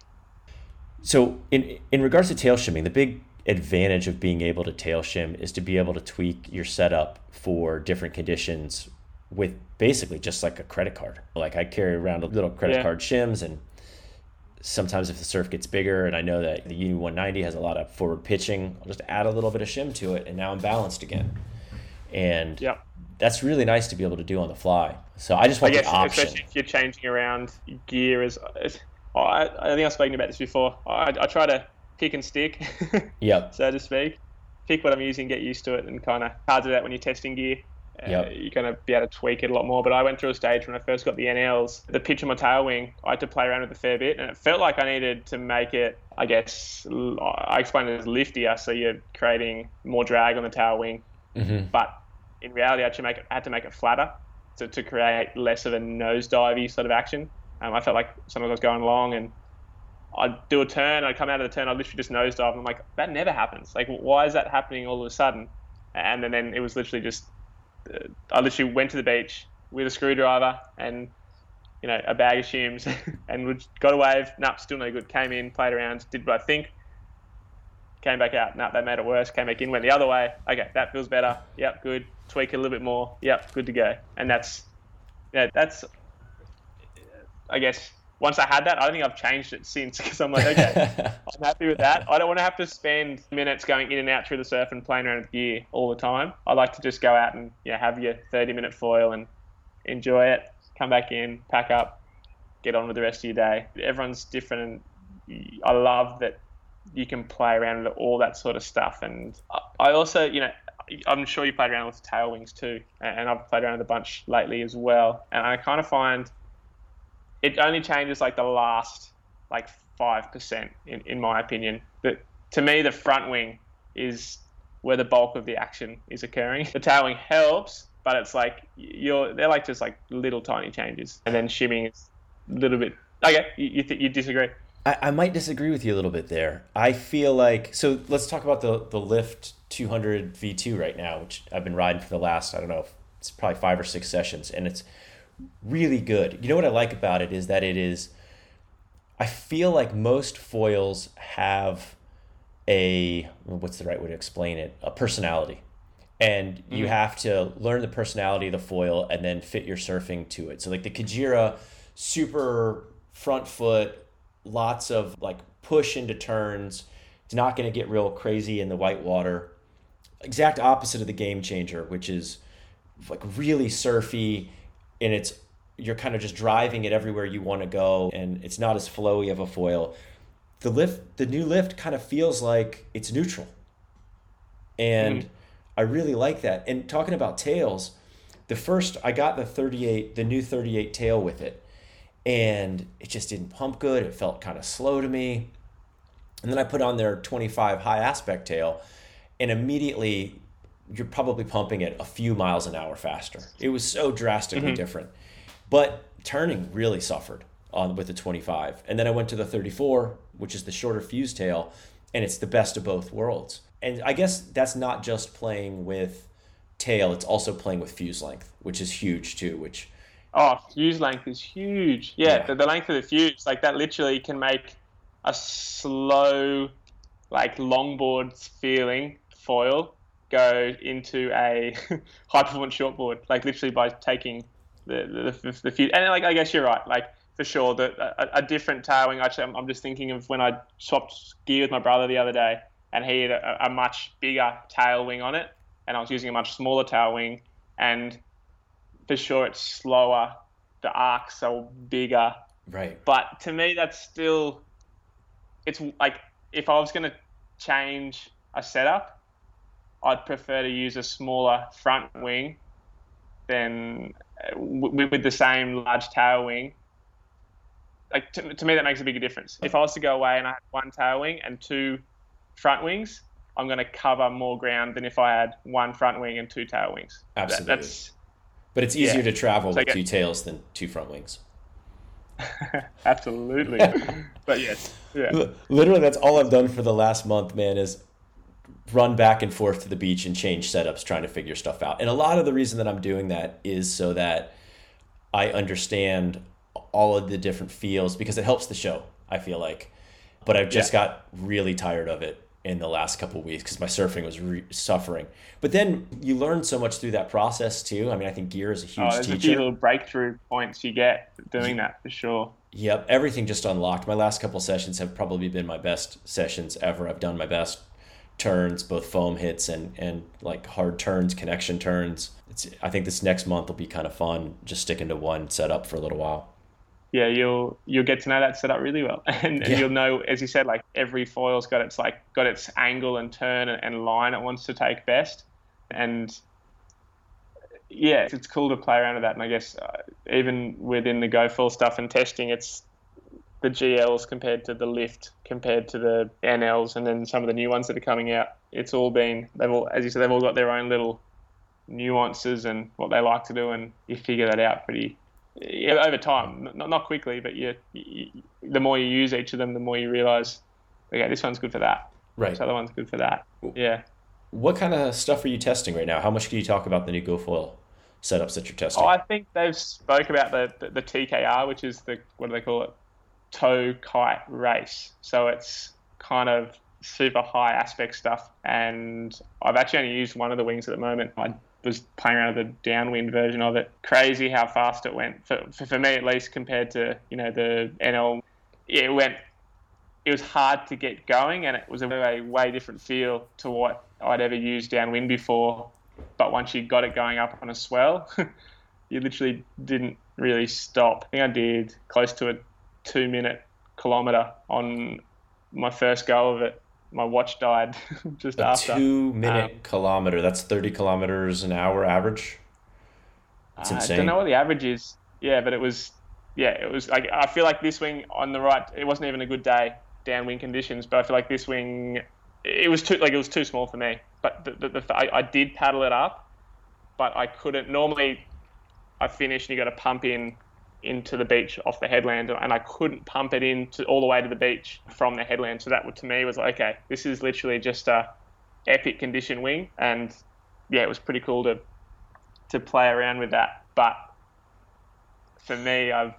So in in regards to tail shimming, the big advantage of being able to tail shim is to be able to tweak your setup for different conditions with basically just like a credit card. Like I carry around a little credit yeah. card shims and sometimes if the surf gets bigger and I know that the Uni 190 has a lot of forward pitching, I'll just add a little bit of shim to it and now I'm balanced again. And yeah. That's really nice to be able to do on the fly. So I just want I guess, the option. Especially if you're changing around gear as, oh, I, I think I've spoken about this before. I, I try to pick and stick, yep. so to speak. Pick what I'm using, get used to it, and kind of hard to do that when you're testing gear. Uh, yep. you're going to be able to tweak it a lot more. But I went through a stage when I first got the NLs, the pitch of my tail wing, I had to play around with a fair bit, and it felt like I needed to make it, I guess, I explained it as liftier, so you're creating more drag on the tail wing. Mm-hmm. But in reality, I actually make it, had to make it flatter to, to create less of a nosedivey sort of action. Um, I felt like sometimes I was going along and I'd do a turn, I'd come out of the turn, I'd literally just nosedive. And I'm like, that never happens. Like, why is that happening all of a sudden? And then, then it was literally just, uh, I literally went to the beach with a screwdriver and, you know, a bag of shims and got a wave. Nah, still no good. Came in, played around, did what I think. Came back out. Nah, that made it worse. Came back in, went the other way. Okay, that feels better. Yep, good. Tweak it a little bit more. Yep, good to go. And that's, yeah, that's, I guess, once I had that, I don't think I've changed it since because I'm like, okay, I'm happy with that. I don't want to have to spend minutes going in and out through the surf and playing around with gear all the time. I like to just go out and know, have your 30 minute foil and enjoy it, come back in, pack up, get on with the rest of your day. Everyone's different, and I love that you can play around with all that sort of stuff. And I also, you know, I'm sure you played around with tailwings too, and I've played around with a bunch lately as well. And I kind of find it only changes like the last like five percent in, in my opinion. But to me, the front wing is where the bulk of the action is occurring. The tail wing helps, but it's like you're they're like just like little tiny changes, and then shimming is a little bit. Okay, you you, th- you disagree? I, I might disagree with you a little bit there. I feel like so. Let's talk about the the lift 200 V2 right now, which I've been riding for the last I don't know, it's probably five or six sessions, and it's really good. You know what I like about it is that it is. I feel like most foils have a what's the right way to explain it a personality and you mm. have to learn the personality of the foil and then fit your surfing to it so like the Kujira super front foot lots of like push into turns. It's not going to get real crazy in the white water. Exact opposite of the game changer which is like really surfy and it's you're kind of just driving it everywhere you want to go and it's not as flowy of a foil. The lift the new lift kind of feels like it's neutral. And mm. i really like that. And talking about tails the first i got the 38 the new 38 tail with it and it just didn't pump good it felt kind of slow to me and then i put on their 25 high aspect tail and immediately you're probably pumping it a few miles an hour faster. It was so drastically mm-hmm. different. But turning really suffered on with the 25. And then I went to the 34, which is the shorter fuse tail, and it's the best of both worlds. And I guess that's not just playing with tail, it's also playing with fuse length, which is huge too, which Oh, fuse length is huge. Yeah, yeah. The, the length of the fuse, like that literally can make a slow like longboard feeling foil go into a high performance shortboard, like literally by taking the the, the, the few. And like I guess you're right, like for sure that a, a, different tailwing. Actually, I'm, I'm, just thinking of when I swapped gear with my brother the other day, and he had a, a much bigger tail wing on it, and I was using a much smaller tail wing, and for sure it's slower. The arcs are bigger. Right. But to me, that's still it's like if I was going to change a setup, I'd prefer to use a smaller front wing than with the same large tail wing. Like to, to me, that makes a big difference. If I was to go away and I had one tail wing and two front wings, I'm going to cover more ground than if I had one front wing and two tail wings. Absolutely. That, but it's easier yeah. to travel so with two tails than two front wings. Absolutely. but yes, yeah. Literally, that's all I've done for the last month, man. Is run back and forth to the beach and change setups, trying to figure stuff out. And a lot of the reason that I'm doing that is so that I understand all of the different feels because it helps the show. I feel like, but I've just yeah. got really tired of it in the last couple weeks because my surfing was re- suffering. But then you learn so much through that process too. I mean, I think gear is a oh, huge oh, there's teacher. a few little breakthrough points you get doing that for sure. Yep, everything just unlocked. My last couple sessions have probably been my best sessions ever. I've done my best turns, both foam hits and and like hard turns, connection turns. It's I think this next month will be kind of fun, just sticking to one setup for a little while yeah, you'll you'll get to know that setup really well, and, yeah. and, you'll know, as you said, like every foil's got its like got its angle and turn and line it wants to take best, and yeah, it's, cool to play around with that. And I guess uh, even within the GoFoil stuff and testing, it's the GLs compared to the lift, compared to the NLs, and then some of the new ones that are coming out. It's all been they've all, as you said, they've all got their own little nuances and what they like to do, and you figure that out pretty yeah, over time, not, not quickly, but you, you, the more you use each of them, the more you realize, okay, this one's good for that. Right. This other one's good for that. Yeah. What kind of stuff are you testing right now? How much can you talk about the new GoFoil setups that you're testing? Oh, I think they've spoke about the, the, the TKR, which is the, what do they call it? Tow kite race. So it's kind of super high aspect stuff. And I've actually only used one of the wings at the moment. I was playing around with the downwind version of it. Crazy how fast it went for, for, me at least compared to you know the NL. Yeah, it went. It was hard to get going, and it was a way, way different feel to what I'd ever used downwind before. But once you got it going up on a swell, you literally didn't really stop. I think I did close to a two minute kilometer on my first go of it my watch died just a after. Two minute um, kilometer. That's thirty kilometers an hour average. That's insane. I don't know what the average is. Yeah, but it was. Yeah, it was like I feel like this wing on the right. It wasn't even a good day downwind conditions, but I feel like this wing. It was too like it was too small for me. But the, the, the I, I did paddle it up, but I couldn't. Normally, I finish and you got to pump in into the beach off the headland, and I couldn't pump it in to, all the way to the beach from the headland. So that to me was like, okay, this is literally just a epic condition wing, and yeah, it was pretty cool to to play around with that. But for me, I've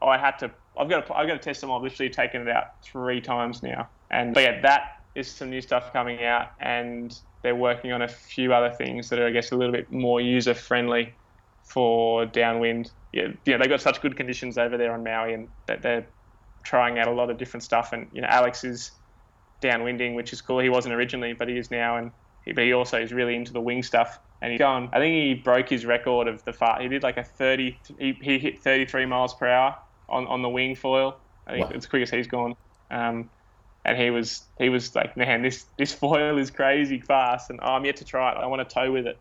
I had to I've got to I've got to test them. I've literally taken it out three times now, and but yeah, that is some new stuff coming out, and they're working on a few other things that are I guess a little bit more user friendly for downwind yeah, you know, they've got such good conditions over there on Maui, and that they're trying out a lot of different stuff. And you know, Alex is downwinding, which is cool. He wasn't originally, but he is now, and he, but he also is really into the wing stuff. And he's gone. I think he broke his record of the far. He did like a thirty. He, he hit thirty three miles per hour on, on the wing foil. I think wow. it's quickest he's gone. Um, and he was he was like, man, this this foil is crazy fast, and oh, I'm yet to try it. I want to tow with it.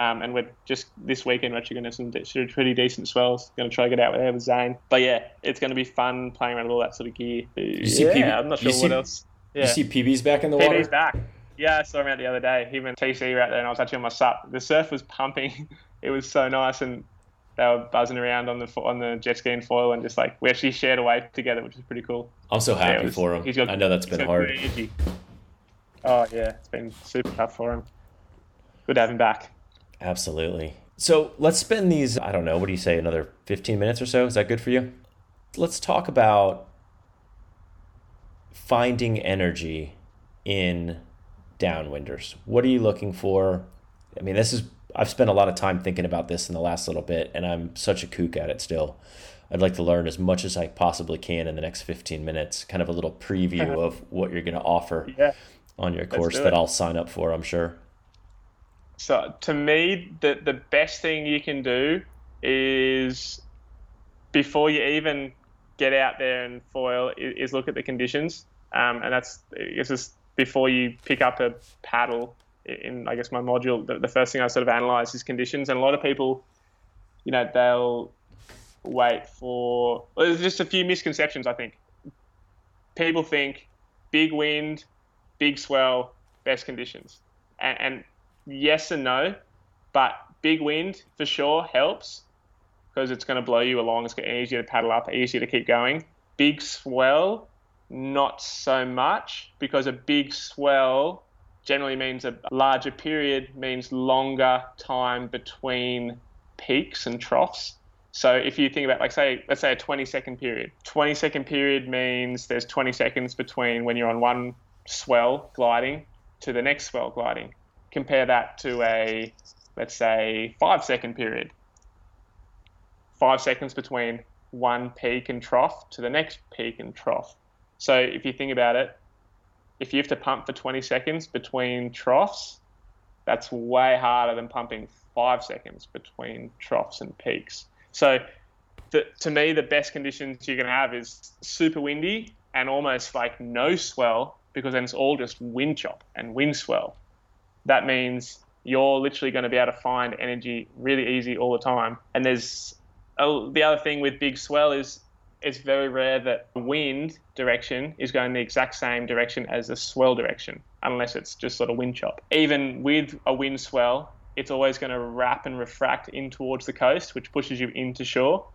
Um, and we're just this weekend we're actually going to have some pretty decent swells. Going to try to get out there with Zane. But yeah, it's going to be fun playing around with all that sort of gear. You see yeah, PB, I'm not sure what see, else. Yeah. You see PB's back in the PB's water. PB's back. Yeah, I saw him out the other day. Him and TC were out there, and I was actually on my sup. The surf was pumping. it was so nice, and they were buzzing around on the on the jet ski and foil, and just like we actually shared a wave together, which is pretty cool. I'm so happy yeah, was, for him. Got, I know that's been hard. Oh yeah, it's been super tough for him. Good to have him back. Absolutely. So let's spend these, I don't know, what do you say, another 15 minutes or so? Is that good for you? Let's talk about finding energy in downwinders. What are you looking for? I mean, this is, I've spent a lot of time thinking about this in the last little bit, and I'm such a kook at it still. I'd like to learn as much as I possibly can in the next 15 minutes, kind of a little preview of what you're going to offer yeah. on your course that I'll sign up for, I'm sure. So to me, the the best thing you can do is before you even get out there and foil is, look at the conditions. um, and that's it's just before you pick up a paddle in I guess my module, the, the first thing I sort of analyze is conditions, and a lot of people, you know, they'll wait for. Well, there's just a few misconceptions. I think people think big wind, big swell, best conditions, and, and yes and no, but big wind for sure helps because it's going to blow you along. It's easier to paddle up, easier to keep going. Big swell, not so much because a big swell generally means a larger period means longer time between peaks and troughs. So if you think about like say let's say a 20 second period. 20 second period means there's 20 seconds between when you're on one swell gliding to the next swell gliding. Compare that to a let's say 5 second period. 5 seconds between one peak and trough to the next peak and trough. So if you think about it, if you have to pump for 20 seconds between troughs, that's way harder than pumping five seconds between troughs and peaks. So, the, to me, the best conditions you can have is super windy and almost like no swell because then it's all just wind chop and wind swell. That means you're literally going to be able to find energy really easy all the time. And there's oh, the other thing with big swell is it's very rare that wind direction is going the exact same direction as the swell direction, unless it's just sort of wind chop. Even with a wind swell, it's always going to wrap and refract in towards the coast, which pushes you into shore,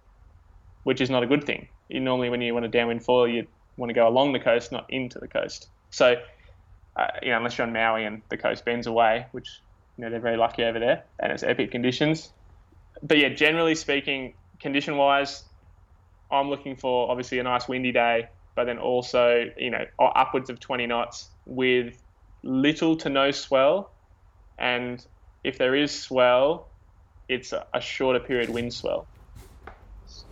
which is not a good thing. You normally, when you want to downwind foil, you want to go along the coast, not into the coast. So, uh, you know, unless you're on Maui and the coast bends away, which you know they're very lucky over there, and it's epic conditions. But yeah, generally speaking, condition-wise, I'm looking for obviously a nice windy day, but then also you know upwards of 20 knots with little to no swell, and if there is swell, it's a shorter period wind swell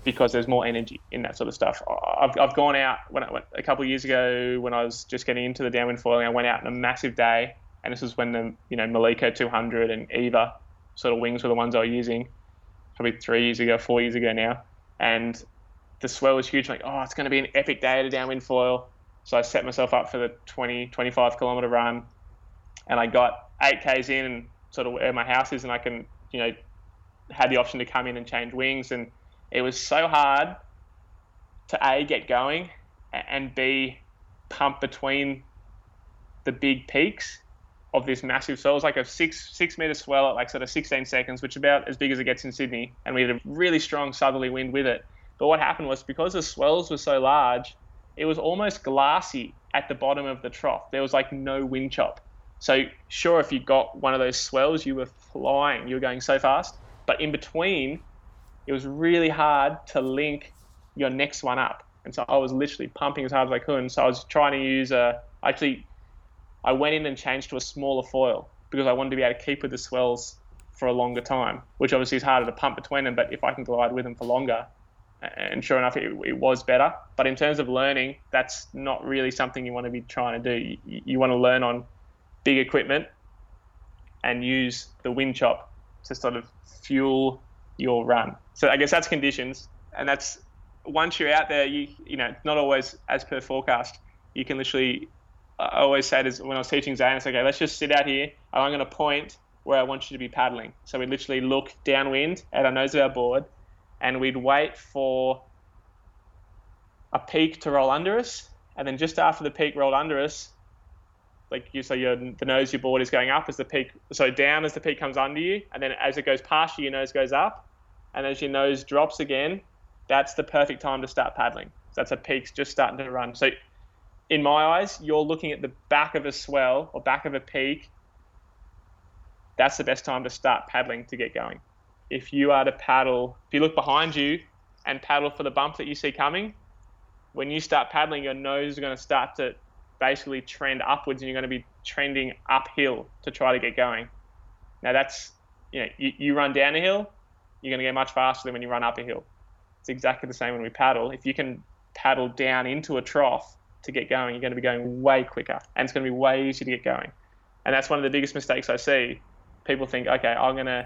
because there's more energy in that sort of stuff. I've, I've gone out when I went a couple of years ago when I was just getting into the downwind foiling. I went out in a massive day, and this was when the you know Maliko 200 and Iwa sort of wings were the ones I was using, probably three years ago, four years ago now, and the swell was huge. I'm like, oh, it's going to be an epic day at a downwind foil. So I set myself up for the 20, 25 kilometer run, and I got eight k's in and sort of where my house is, and I can, you know, had the option to come in and change wings, and it was so hard to a get going and b pump between the big peaks of this massive swell. It was like a six six meter swell at like sort of 16 seconds, which is about as big as it gets in Sydney, and we had a really strong southerly wind with it. But what happened was because the swells were so large, it was almost glassy at the bottom of the trough. There was like no wind chop. So sure, if you got one of those swells, you were flying, you were going so fast. But in between, it was really hard to link your next one up. And so I was literally pumping as hard as I could. And so I was trying to use a, actually, I went in and changed to a smaller foil because I wanted to be able to keep with the swells for a longer time, which obviously is harder to pump between them. But if I can glide with them for longer, and sure enough, it, it, was better. But in terms of learning, that's not really something you want to be trying to do. You, you want to learn on big equipment and use the wind chop to sort of fuel your run. So I guess that's conditions, and that's once you're out there, you you know it's not always as per forecast. You can literally. I always say this when I was teaching Zane, it's okay. Let's just sit out here, and I'm going to point where I want you to be paddling. So we literally look downwind at our nose of our board, and we'd wait for a peak to roll under us, and then just after the peak rolled under us, like you so your the nose of your board is going up as the peak so down as the peak comes under you, and then as it goes past you, your nose goes up, and as your nose drops again, that's the perfect time to start paddling. That's a peak's just starting to run. So in my eyes, you're looking at the back of a swell or back of a peak. That's the best time to start paddling to get going if you are to paddle, if you look behind you and paddle for the bump that you see coming, when you start paddling, your nose is going to start to basically trend upwards and you're going to be trending uphill to try to get going. Now, that's, you know, you, you run down a hill, you're going to get much faster than when you run up a hill. It's exactly the same when we paddle. If you can paddle down into a trough to get going, you're going to be going way quicker and it's going to be way easier to get going. And that's one of the biggest mistakes I see. People think, okay, I'm going to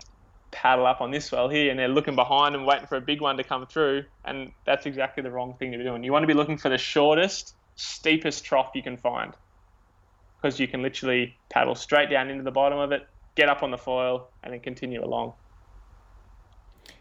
paddle up on this swell here and they're looking behind and waiting for a big one to come through and that's exactly the wrong thing to be doing you want to be looking for the shortest steepest trough you can find because you can literally paddle straight down into the bottom of it, get up on the foil, and then continue along.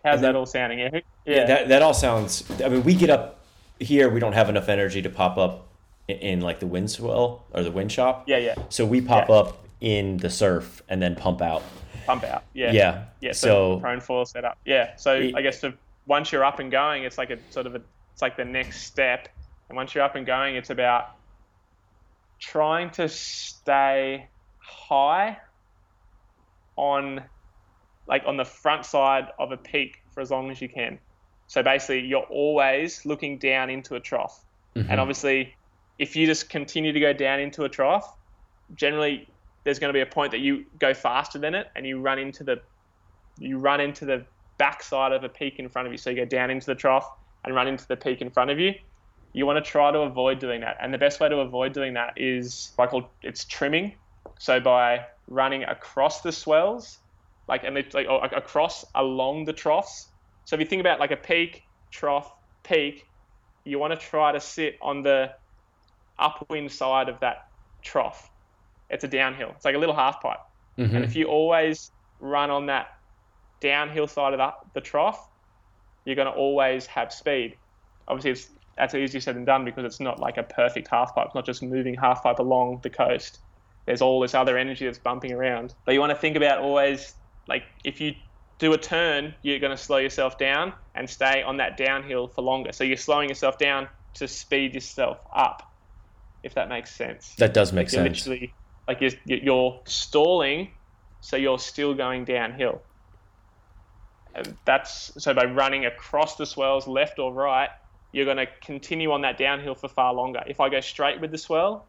How's then, that all sounding, Eric? Yeah, that, that all sounds. I mean, we get up here, we don't have enough energy to pop up in, in like the wind swell or the wind chop. Yeah, yeah. So we pop yeah. up in the surf and then pump out. Pump out. Yeah. Yeah. Yeah. So, so prone foil setup. Yeah. So it, I guess to, once you're up and going, it's like a sort of a, it's like the next step. And once you're up and going, it's about trying to stay high on like on the front side of a peak for as long as you can. So basically, you're always looking down into a trough. Mm-hmm. And obviously, if you just continue to go down into a trough, generally there's going to be a point that you go faster than it and you run into the you run into the backside of a peak in front of you. So you go down into the trough and run into the peak in front of you. You want to try to avoid doing that. And the best way to avoid doing that is I call it's trimming. So by running across the swells like and it's like across along the troughs. So if you think about like a peak, trough, peak, you want to try to sit on the upwind side of that trough. It's a downhill. It's like a little half pipe. Mm-hmm. And if you always run on that downhill side of the, the trough, you're going to always have speed. Obviously, it's that's easier said than done because it's not like a perfect half pipe. It's not just moving half pipe along the coast. There's all this other energy that's bumping around. But you want to think about always like if you do a turn, you're going to slow yourself down and stay on that downhill for longer. So you're slowing yourself down to speed yourself up, if that makes sense. That does make you're sense. Literally, like you're, you're stalling, so you're still going downhill. And that's so by running across the swells, left or right, you're going to continue on that downhill for far longer. If I go straight with the swell,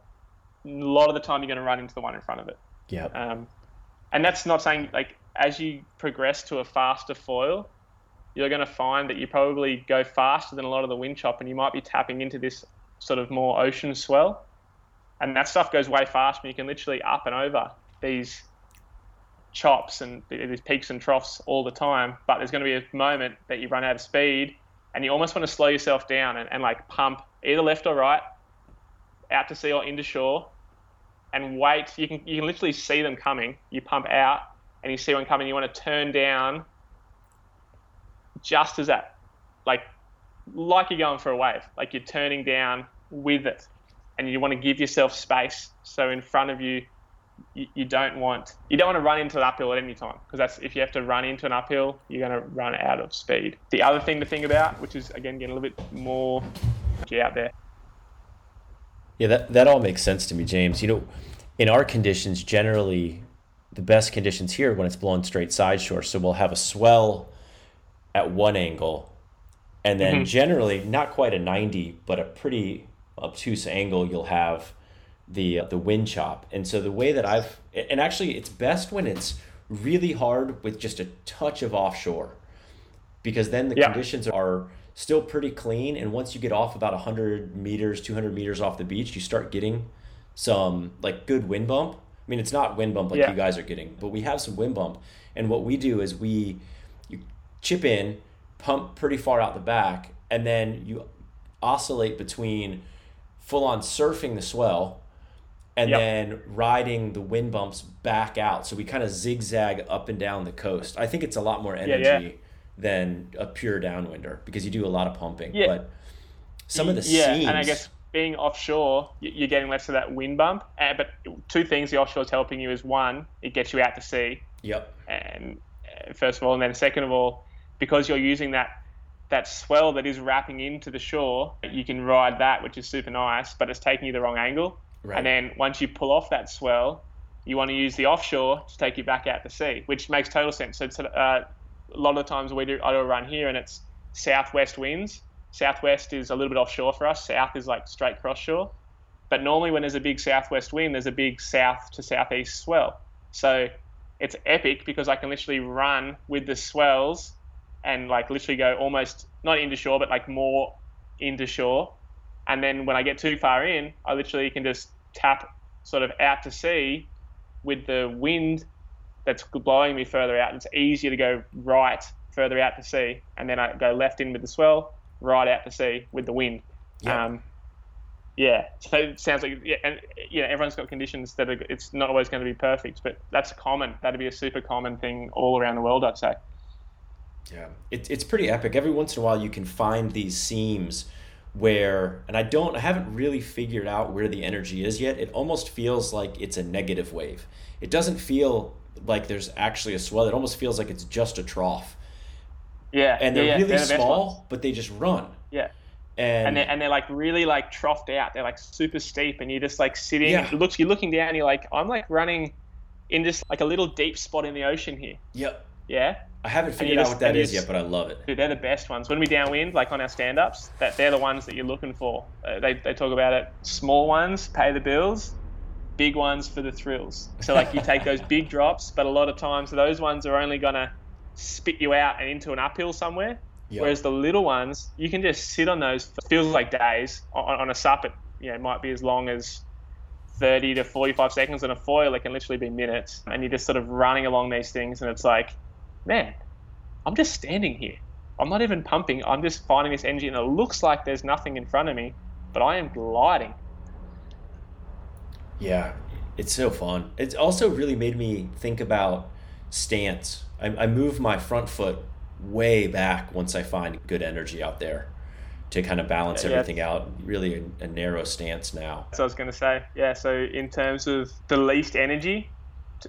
a lot of the time you're going to run into the one in front of it. Yeah. Um, and that's not saying like as you progress to a faster foil, you're going to find that you probably go faster than a lot of the wind chop, and you might be tapping into this sort of more ocean swell, and that stuff goes way faster. And you can literally up and over these chops and these peaks and troughs all the time. But there's going to be a moment that you run out of speed, and you almost want to slow yourself down and, and like pump either left or right, out to sea or into shore, and wait. You can you can literally see them coming. You pump out and you see one coming, you want to turn down just as that, like, like you're going for a wave, like you're turning down with it, and you want to give yourself space. So in front of you, you, you don't want you don't want to run into an uphill at any time because that's if you have to run into an uphill, you're going to run out of speed. The other thing to think about, which is again getting a little bit more out there. Yeah, that that all makes sense to me, James. You know, in our conditions, generally the best conditions here when it's blowing straight side shore. So we'll have a swell at one angle, and then mm-hmm. generally not quite a 90, but a pretty obtuse angle. You'll have the the wind chop, and so the way that I've and actually it's best when it's really hard with just a touch of offshore, because then the yeah. conditions are still pretty clean. And once you get off about 100 meters, 200 meters off the beach, you start getting some like good wind bump I mean, it's not wind bump like yeah. you guys are getting, but we have some wind bump. And what we do is we you chip in, pump pretty far out the back, and then you oscillate between full on surfing the swell and yep. then riding the wind bumps back out. So we kind of zigzag up and down the coast. I think it's a lot more energy yeah, yeah. than a pure downwinder because you do a lot of pumping. Yeah. But some of the yeah, and I guess being offshore, you're getting less of that wind bump. Uh, but two things the offshore is helping you is one, it gets you out to sea. Yep. And uh, first of all, and then second of all, because you're using that that swell that is wrapping into the shore, you can ride that, which is super nice, but it's taking you the wrong angle. Right. And then once you pull off that swell, you want to use the offshore to take you back out to sea, which makes total sense. So uh, a lot of times we do I do a run here, and it's southwest winds Southwest is a little bit offshore for us. South is like straight cross shore. But normally, when there's a big southwest wind, there's a big south to southeast swell. So it's epic because I can literally run with the swells and like literally go almost not into shore, but like more into shore. And then when I get too far in, I literally can just tap sort of out to sea with the wind that's blowing me further out. It's easier to go right further out to sea, and then I go left in with the swell, right out to sea with the wind. Yep. Um, yeah, so it sounds like yeah, and yeah, everyone's got conditions that are, it's not always going to be perfect, but that's common. That'd be a super common thing all around the world, I'd say. Yeah, it, it's pretty epic. Every once in a while, you can find these seams where, and I don't, I haven't really figured out where the energy is yet. It almost feels like it's a negative wave. It doesn't feel like there's actually a swell. It almost feels like it's just a trough. Yeah, and they're yeah, really they're the small, but they just run. Yeah. And, and they're, and they're like really like troughed out. They're like super steep, and you're just like sitting. Yeah. It looks you're looking down. And you're like, I'm like running in just like a little deep spot in the ocean here. Yep. Yeah. I haven't figured out what that is is yet, but I love it. Dude, they're the best ones. When we downwind, like on our stand-ups, that they're the ones that you're looking for. Uh, they, they talk about it. Small ones pay the bills, big ones for the thrills. So like you take those big drops, but a lot of times those ones are only gonna spit you out and into an uphill somewhere. Yep. Whereas the little ones, you can just sit on those. For, feels like days on, on a sup. It you know might be as long as 30 to 45 seconds. On a foil, it can literally be minutes. And you're just sort of running along these things, and it's like, man, I'm just standing here. I'm not even pumping. I'm just finding this energy, and it looks like there's nothing in front of me, but I am gliding. Yeah, it's so fun. It's also really made me think about stance. I, I move my front foot way back once I find good energy out there to kind of balance Yeah, yeah. everything out. Really a, a narrow stance now. So I was going to say, yeah. So in terms of the least energy,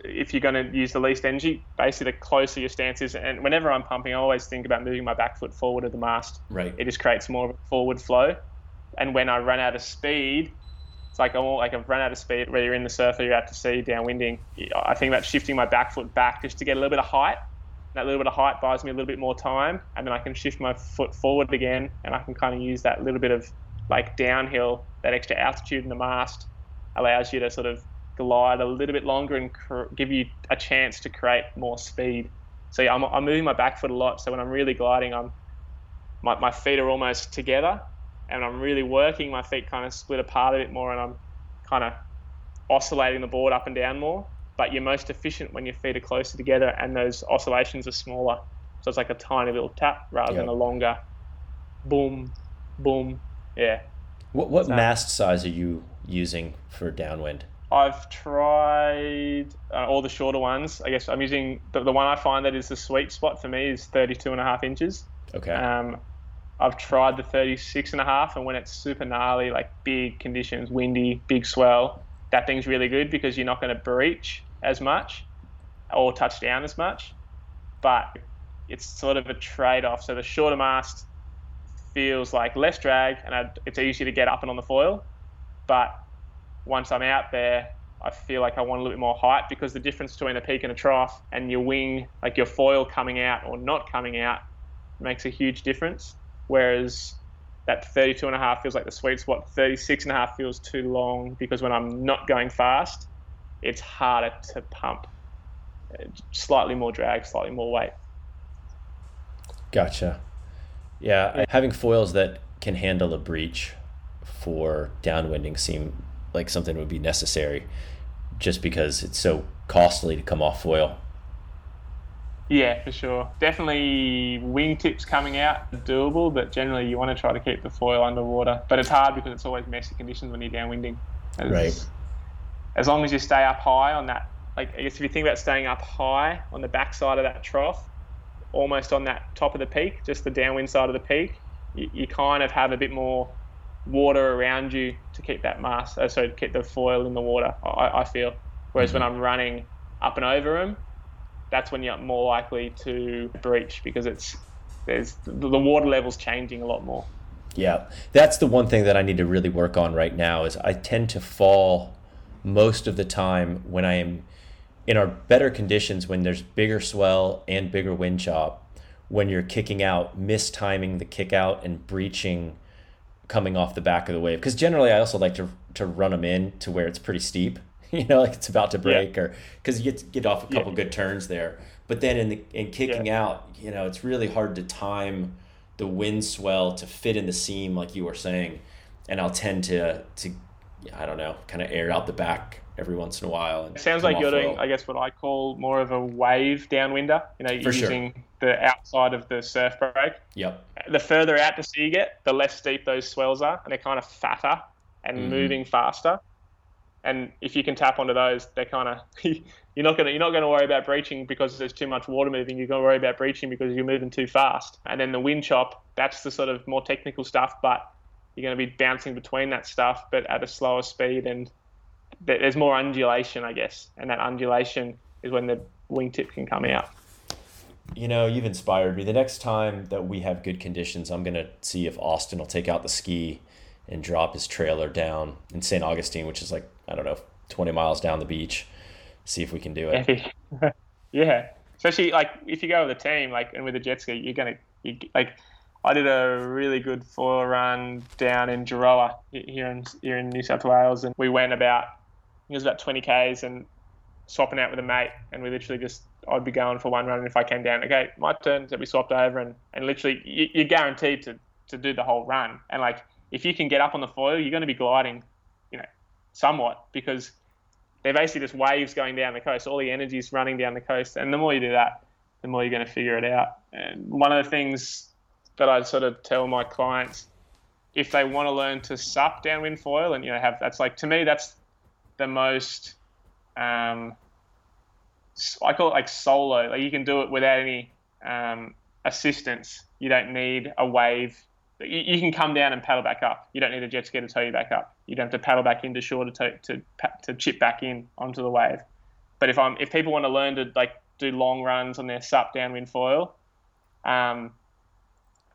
if you're going to use the least energy, basically the closer your stance is. And whenever I'm pumping, I always think about moving my back foot forward of the mast. Right. It just creates more of a forward flow. And when I run out of speed, it's like I'm all, like I've run out of speed. Whether you're in the surf or you're out to sea downwinding, I think about shifting my back foot back just to get a little bit of height. That little bit of height buys me a little bit more time, and then I can shift my foot forward again, and I can kind of use that little bit of like downhill, that extra altitude in the mast allows you to sort of glide a little bit longer and cr- give you a chance to create more speed. So yeah, I'm, I'm moving my back foot a lot. So when I'm really gliding, I'm my, my feet are almost together, and I'm really working my feet kind of split apart a bit more, and I'm kind of oscillating the board up and down more. But you're most efficient when your feet are closer together and those oscillations are smaller. So it's like a tiny little tap rather than a longer boom, boom. Yeah. What, what So- mast size are you using for downwind? I've tried uh, all the shorter ones. I guess I'm using the, the one I find that is the sweet spot for me is 32 and a half inches. Okay. Um, I've tried the 36 and a half, and when it's super gnarly, like big conditions, windy, big swell, that thing's really good because you're not going to breach as much or touch down as much. But it's sort of a trade off. So the shorter mast feels like less drag and it's easier to get up and on the foil. But once I'm out there, I feel like I want a little bit more height because the difference between a peak and a trough and your wing, like your foil coming out or not coming out, makes a huge difference. Whereas that 32 and a half feels like the sweet spot. 36 and a half feels too long because when I'm not going fast, it's harder to pump. Uh, Slightly more drag, slightly more weight. Gotcha. Yeah, having foils that can handle a breach for downwinding seem like something would be necessary just because it's so costly to come off foil. Yeah, for sure. Definitely wingtips coming out doable, but generally you want to try to keep the foil underwater. But it's hard because it's always messy conditions when you're downwinding. As, Right. As long as you stay up high on that, like I guess if you think about staying up high on the backside of that trough, almost on that top of the peak, just the downwind side of the peak, you, you kind of have a bit more water around you to keep that mass, uh, so to keep the foil in the water. I, I feel. Whereas when I'm running up and over them, that's when you're more likely to breach because it's there's the the water level's changing a lot more. Yeah, that's the one thing that I need to really work on right now is I tend to fall most of the time when I am in our better conditions when there's bigger swell and bigger wind chop when you're kicking out mistiming the kick out and breaching coming off the back of the wave. Because generally I also like to to run them in to where it's pretty steep you know like it's about to break or because you get get off a couple Yeah. good turns there. But then in the in kicking out you know it's really hard to time the wind swell to fit in the seam like you were saying. And I'll tend to to I don't know kind of air out the back every once in a while and It sounds like you're doing, low. I guess, what I call more of a wave downwinder. You know, you're For sure. using the outside of the surf break. yep The further out to sea you get, the less steep those swells are, and they're kind of fatter, and mm-hmm. moving faster. And if you can tap onto those, they're kind of you're not gonna you're not gonna worry about breaching because there's too much water moving. You're gonna worry about breaching because you're moving too fast. And then the wind chop, that's the sort of more technical stuff, but you're going to be bouncing between that stuff, but at a slower speed, and there's more undulation, I guess, and that undulation is when the wingtip can come out. You know, you've inspired me. The next time that we have good conditions, I'm going to see if Austin will take out the ski and drop his trailer down in St. Augustine, which is like, I don't know, 20 miles down the beach. See if we can do it. yeah. Especially like if you go with a team, like, and with a jet ski, you're going to, you, like, I did a really good foil run down in Gerroa here in, here in New South Wales, and we went about, it was about 20 Ks and swapping out with a mate, and we literally just I'd be going for one run, and if I came down, okay, my turn, so we swapped over, and, and literally you, are guaranteed to, to do the whole run. And like if you can get up on the foil, you're going to be gliding, you know, somewhat because they're basically just waves going down the coast. All the energy is running down the coast, and the more you do that, the more you're going to figure it out. And one of the things that I sort of tell my clients if they want to learn to sup downwind foil, and you know have that's like to me that's the most um, I call it like solo. Like you can do it without any um, assistance. You don't need a wave. You, you, can come down and paddle back up. You don't need a jet ski to tow you back up. You don't have to paddle back into shore to to, to, to chip back in onto the wave. But if I'm if people want to learn to like do long runs on their sup downwind foil, um,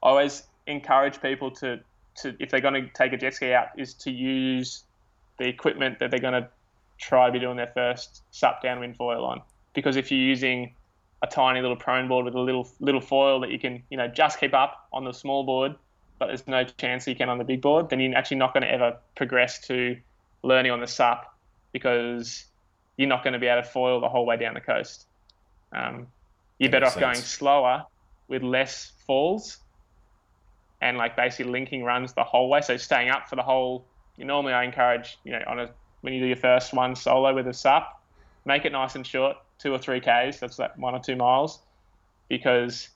I always encourage people to to if they're going to take a jet ski out is to use the equipment that they're going to try to be doing their first sup downwind foil on because if you're using a tiny little prone board with a little little foil that you can you know just keep up on the small board, but there's no chance you can on the big board, then you're actually not going to ever progress to learning on the sup because you're not going to be able to foil the whole way down the coast. Um, you're better off sense. going slower with less falls and like basically linking runs the whole way. So staying up for the whole. Normally I encourage you know on a when you do your first one solo with a sup, make it nice and short two or three Ks. That's like one or two miles, because,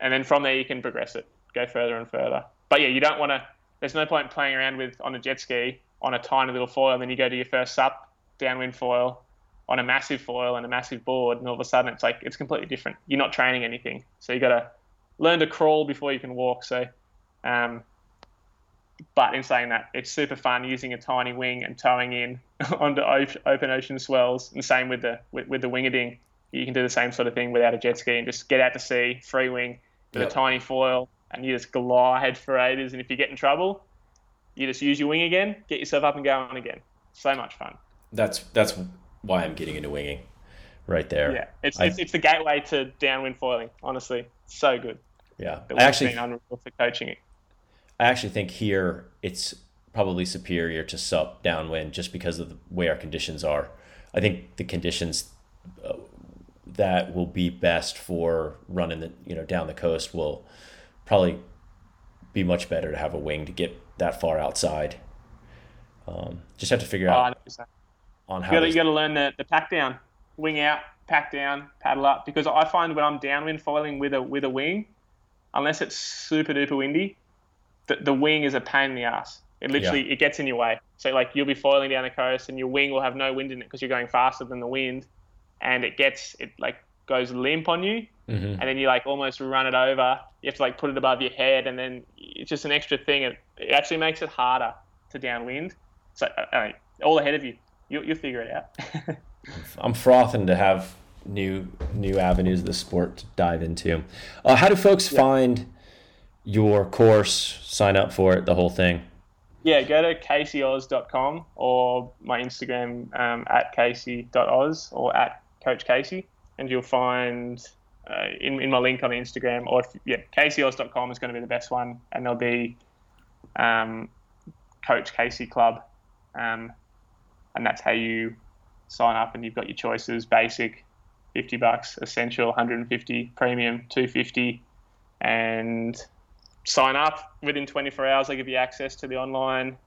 and then from there you can progress it, go further and further. But yeah, you don't want to. There's no point playing around with on a jet ski on a tiny little foil, and then you go to your first sup downwind foil on a massive foil and a massive board, and all of a sudden it's like it's completely different. You're not training anything, so you got to learn to crawl before you can walk. So, um, but in saying that, it's super fun using a tiny wing and towing in onto open ocean swells. And same with the with, with the wingerding. You can do the same sort of thing without a jet ski and just get out to sea, free wing with yep. a tiny foil, and you just glide for ages. And if you get in trouble, you just use your wing again, get yourself up and going again. So much fun. That's that's why I'm getting into winging, right there. Yeah, it's I, it's, it's the gateway to downwind foiling. Honestly, so good. Yeah, I actually been unreal for coaching it. I actually think here it's probably superior to sup downwind just because of the way our conditions are. I think the conditions uh, that will be best for running the you know down the coast will probably be much better to have a wing to get that far outside. Um, just have to figure out oh, on how you got to learn the, the pack down, wing out, pack down, paddle up. Because I find when I'm downwind foiling with a with a wing, unless it's super duper windy, the, the wing is a pain in the ass. It literally yeah. it gets in your way. So like you'll be foiling down the coast and your wing will have no wind in it because you're going faster than the wind, and it gets it like goes limp on you, mm-hmm. and then you like almost run it over. You have to like put it above your head, and then it's just an extra thing. It, it actually makes it harder to downwind. So uh, all ahead of you, you you'll figure it out. I'm frothing to have new new avenues of the sport to dive into. Uh, how do folks yeah. find your course, sign up for it, the whole thing? Yeah, go to caseyoz.com or my Instagram um, at casey.oz or at Coach Casey, and you'll find uh, in, in my link on Instagram or if, yeah, caseyoz.com is going to be the best one, and there'll be um, Coach Casey Club, um, and that's how you sign up, and you've got your choices: basic, fifty bucks, essential, 150, premium, 250, and sign up within 24 hours. They give you access to the online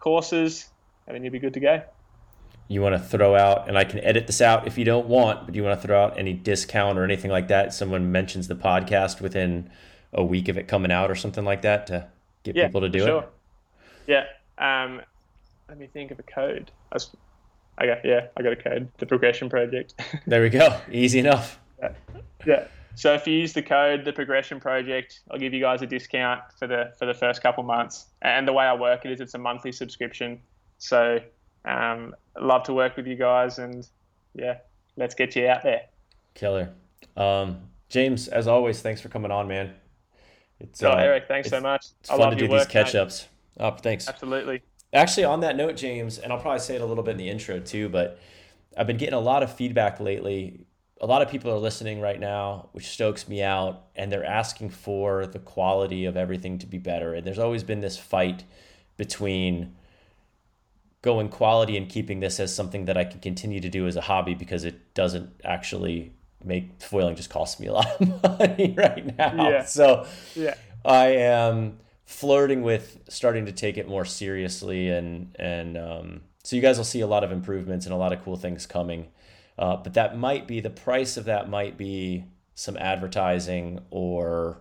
courses, and then you'll be good to go. You want to throw out, and I can edit this out if you don't want, but you want to throw out any discount or anything like that? Someone mentions the podcast within a week of it coming out or something like that to get yeah, people to do sure. it? Yeah. Um, let me think of a code. I was, okay, yeah, I got a code. The progression project. there we go. Easy enough. Yeah. yeah. So if you use the code the progression project, I'll give you guys a discount for the for the first couple months. And the way I work it is it's a monthly subscription. So um, love to work with you guys and yeah, let's get you out there. Killer. Um, James, as always, thanks for coming on, man. It's oh, uh, Eric, thanks so much. It's I fun to do work, these catch ups. Oh, thanks. Absolutely. Actually, on that note, James, and I'll probably say it a little bit in the intro too, but I've been getting a lot of feedback lately. A lot of people are listening right now, which stokes me out, and they're asking for the quality of everything to be better. And there's always been this fight between going quality and keeping this as something that I can continue to do as a hobby because it doesn't actually make foiling just costs me a lot of money right now. Yeah. So yeah. I am flirting with starting to take it more seriously and and um, so you guys will see a lot of improvements and a lot of cool things coming. Uh, but that might be the price of that might be some advertising or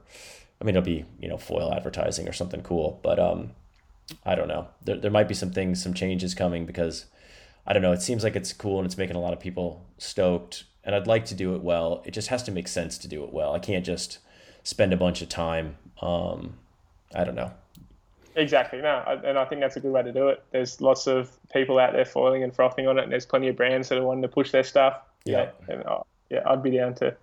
I mean it'll be, you know, foil advertising or something cool. But um I don't know. There there might be some things, some changes coming because I don't know, it seems like it's cool and it's making a lot of people stoked and I'd like to do it well. It just has to make sense to do it well. I can't just spend a bunch of time. Um, I don't know. Exactly. No, and I think that's a good way to do it. There's lots of people out there foiling and frothing on it, and there's plenty of brands that are wanting to push their stuff. Yeah. And, uh, yeah, I'd be down to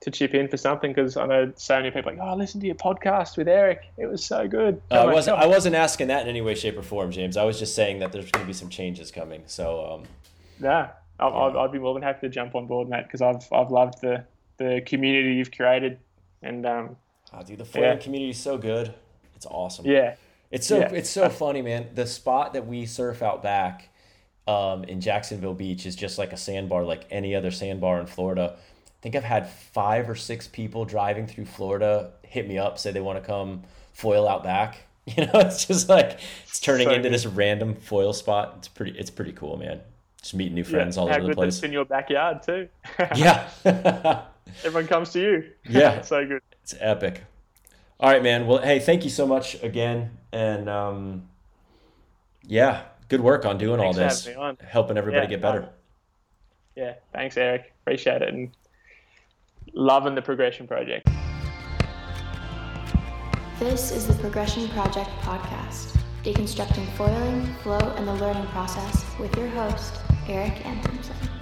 to chip in for something because I know so many people like, oh, listen to your podcast with Eric. It was so good. Uh, I wasn't. I wasn't asking that in any way, shape, or form, James. I was just saying that there's going to be some changes coming. So. Um, yeah. I'd, yeah. I'd, be more than happy to jump on board, mate, because I've I've loved the the community you've created, and um, oh, dude, the foiling yeah. community is so good. It's awesome. Yeah, it's so yeah. it's so funny, man. The spot that we surf out back um, in Jacksonville Beach is just like a sandbar, like any other sandbar in Florida. I think I've had five or six people driving through Florida hit me up, say they want to come foil out back. You know, it's just like it's turning so into good. this random foil spot. It's pretty. It's pretty cool, man just meeting new friends yeah, all over the place. in your backyard too. yeah. Everyone comes to you. Yeah. so good. It's epic. All right, man. Well, hey, thank you so much again, and um, yeah, good work on doing thanks all this, helping everybody yeah, get better. yeah, thanks, Eric. Appreciate it, and loving the progression project. This is the Progression Project podcast, deconstructing foiling, flow, and the learning process with your host, Eric Antonsen.